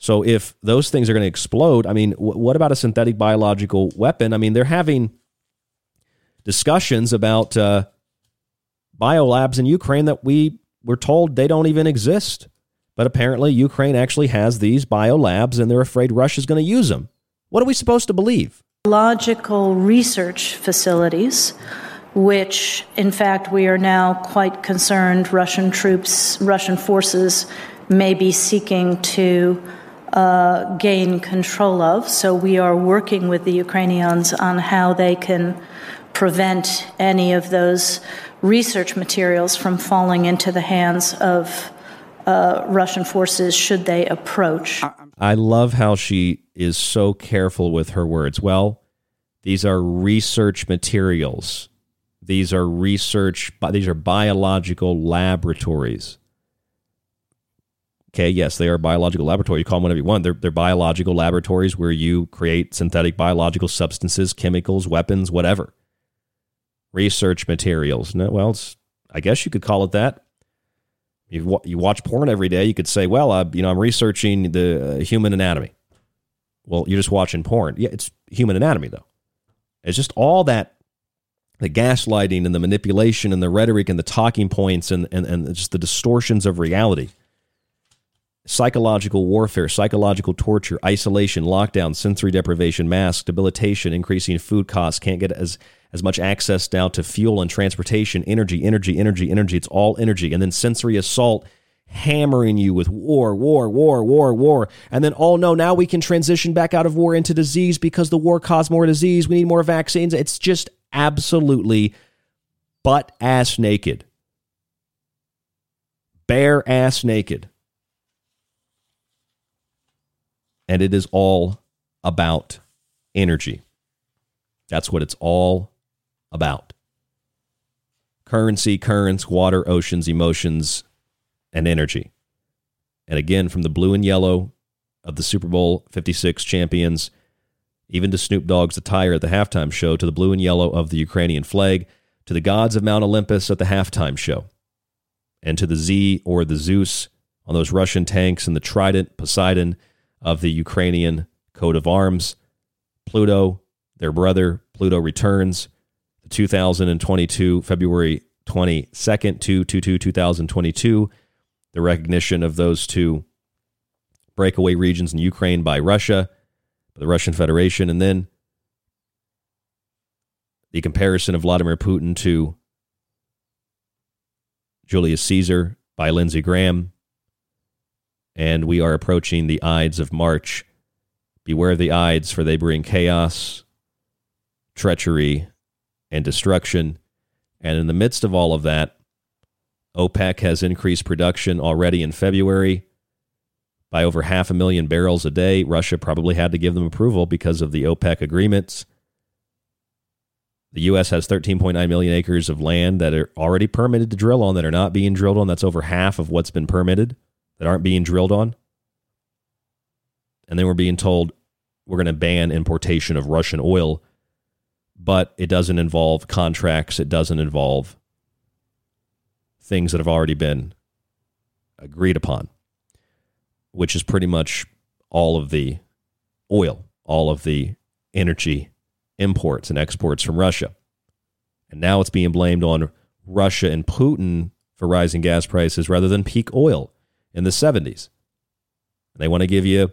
So if those things are going to explode, I mean, what about a synthetic biological weapon? I mean, they're having discussions about uh, biolabs in Ukraine that we were told they don't even exist. But apparently, Ukraine actually has these biolabs and they're afraid Russia's going to use them. What are we supposed to believe? Logical research facilities, which in fact we are now quite concerned Russian troops, Russian forces may be seeking to uh, gain control of. So we are working with the Ukrainians on how they can prevent any of those research materials from falling into the hands of uh, Russian forces should they approach. I love how she is so careful with her words. Well, these are research materials. These are research, these are biological laboratories. Okay, yes, they are biological laboratories. You call them whatever you want. They're, they're biological laboratories where you create synthetic biological substances, chemicals, weapons, whatever. Research materials. No, well, I guess you could call it that. You, you watch porn every day. You could say, well, uh, you know, I'm researching the uh, human anatomy. Well, you're just watching porn. Yeah, it's human anatomy, though. It's just all that the gaslighting and the manipulation and the rhetoric and the talking points and, and, and just the distortions of reality psychological warfare, psychological torture, isolation, lockdown, sensory deprivation, mask, debilitation, increasing food costs, can't get as, as much access now to fuel and transportation, energy, energy, energy, energy. It's all energy. And then sensory assault, hammering you with war, war, war, war, war. And then, oh no, now we can transition back out of war into disease because the war caused more disease. We need more vaccines. It's just absolutely butt ass naked. Bare ass naked and it is all about energy. That's what it's all about. Currency, currents, water, oceans, emotions, and energy. And again, from the blue and yellow of the Super Bowl 56 champions, even to Snoop Dogg's attire at the halftime show, to the blue and yellow of the Ukrainian flag, to the gods of Mount Olympus at the halftime show, and to the Z or the Zeus on those Russian tanks and the Trident, Poseidon, of the Ukrainian coat of arms. Pluto, their brother, Pluto returns. The 2022, February 22nd to 2022, the recognition of those two breakaway regions in Ukraine by Russia, the Russian Federation, and then the comparison of Vladimir Putin to Julius Caesar by Lindsey Graham, and we are approaching the Ides of March. Beware the Ides, for they bring chaos, treachery, and destruction. And in the midst of all of that, OPEC has increased production already in February by over half a million barrels a day. Russia probably had to give them approval because of the OPEC agreements. The U.S. has 13.9 million acres of land that are already permitted to drill on that are not being drilled on. That's over half of what's been permitted that aren't being drilled on. And then we're being told we're going to ban importation of Russian oil, but it doesn't involve contracts, it doesn't involve things that have already been agreed upon, which is pretty much all of the oil, all of the energy imports and exports from Russia. And now it's being blamed on Russia and Putin for rising gas prices rather than peak oil in the 70s. They want to give you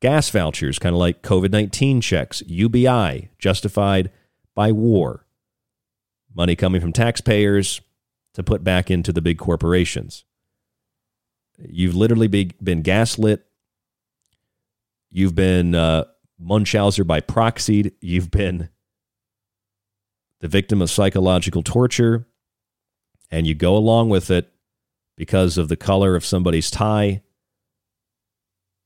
gas vouchers, kind of like COVID 19 checks, UBI, justified by war. Money coming from taxpayers to put back into the big corporations. You've literally be, been gaslit. You've been uh, Munchausen by proxy. You've been the victim of psychological torture. And you go along with it because of the color of somebody's tie,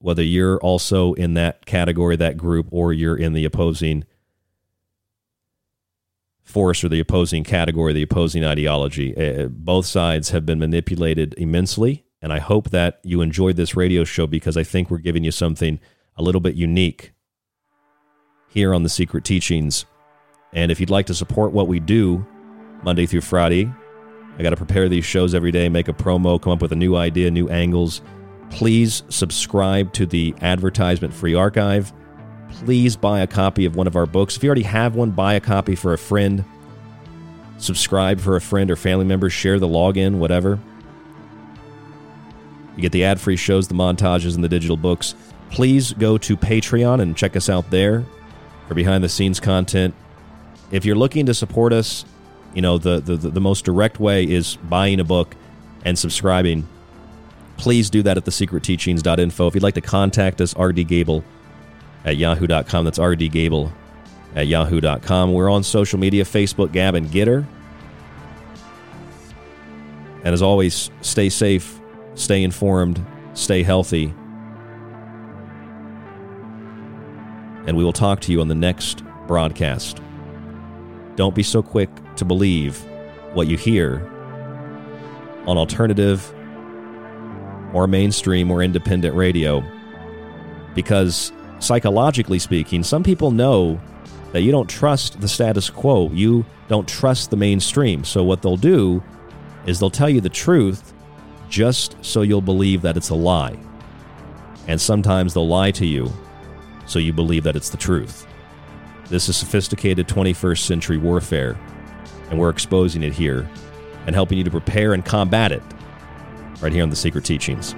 whether you're also in that category, that group, or you're in the opposing force or the opposing category, the opposing ideology. Uh, both sides have been manipulated immensely. And I hope that you enjoyed this radio show because I think we're giving you something a little bit unique here on the Secret Teachings. And if you'd like to support what we do Monday through Friday, I got to prepare these shows every day, make a promo, come up with a new idea, new angles. Please subscribe to the advertisement free archive. Please buy a copy of one of our books. If you already have one, buy a copy for a friend. subscribe for a friend or family member, share the login, whatever. You get the ad free shows, the montages, and the digital books. Please go to Patreon and check us out there for behind the scenes content. If you're looking to support us, you know, the, the, the most direct way is buying a book and subscribing. Please do that at thesecretteachings.info. If you'd like to contact us, rdgable at yahoo.com. That's rdgable at yahoo.com. We're on social media Facebook, Gab, and Gettr. And as always, stay safe, stay informed, stay healthy. And we will talk to you on the next broadcast. Don't be so quick to believe what you hear on alternative or mainstream or independent radio because psychologically speaking, some people know that you don't trust the status quo. You don't trust the mainstream. So, what they'll do is they'll tell you the truth just so you'll believe that it's a lie. And sometimes they'll lie to you so you believe that it's the truth. This is sophisticated 21st century warfare, and we're exposing it here and helping you to prepare and combat it right here on The Secret Teachings.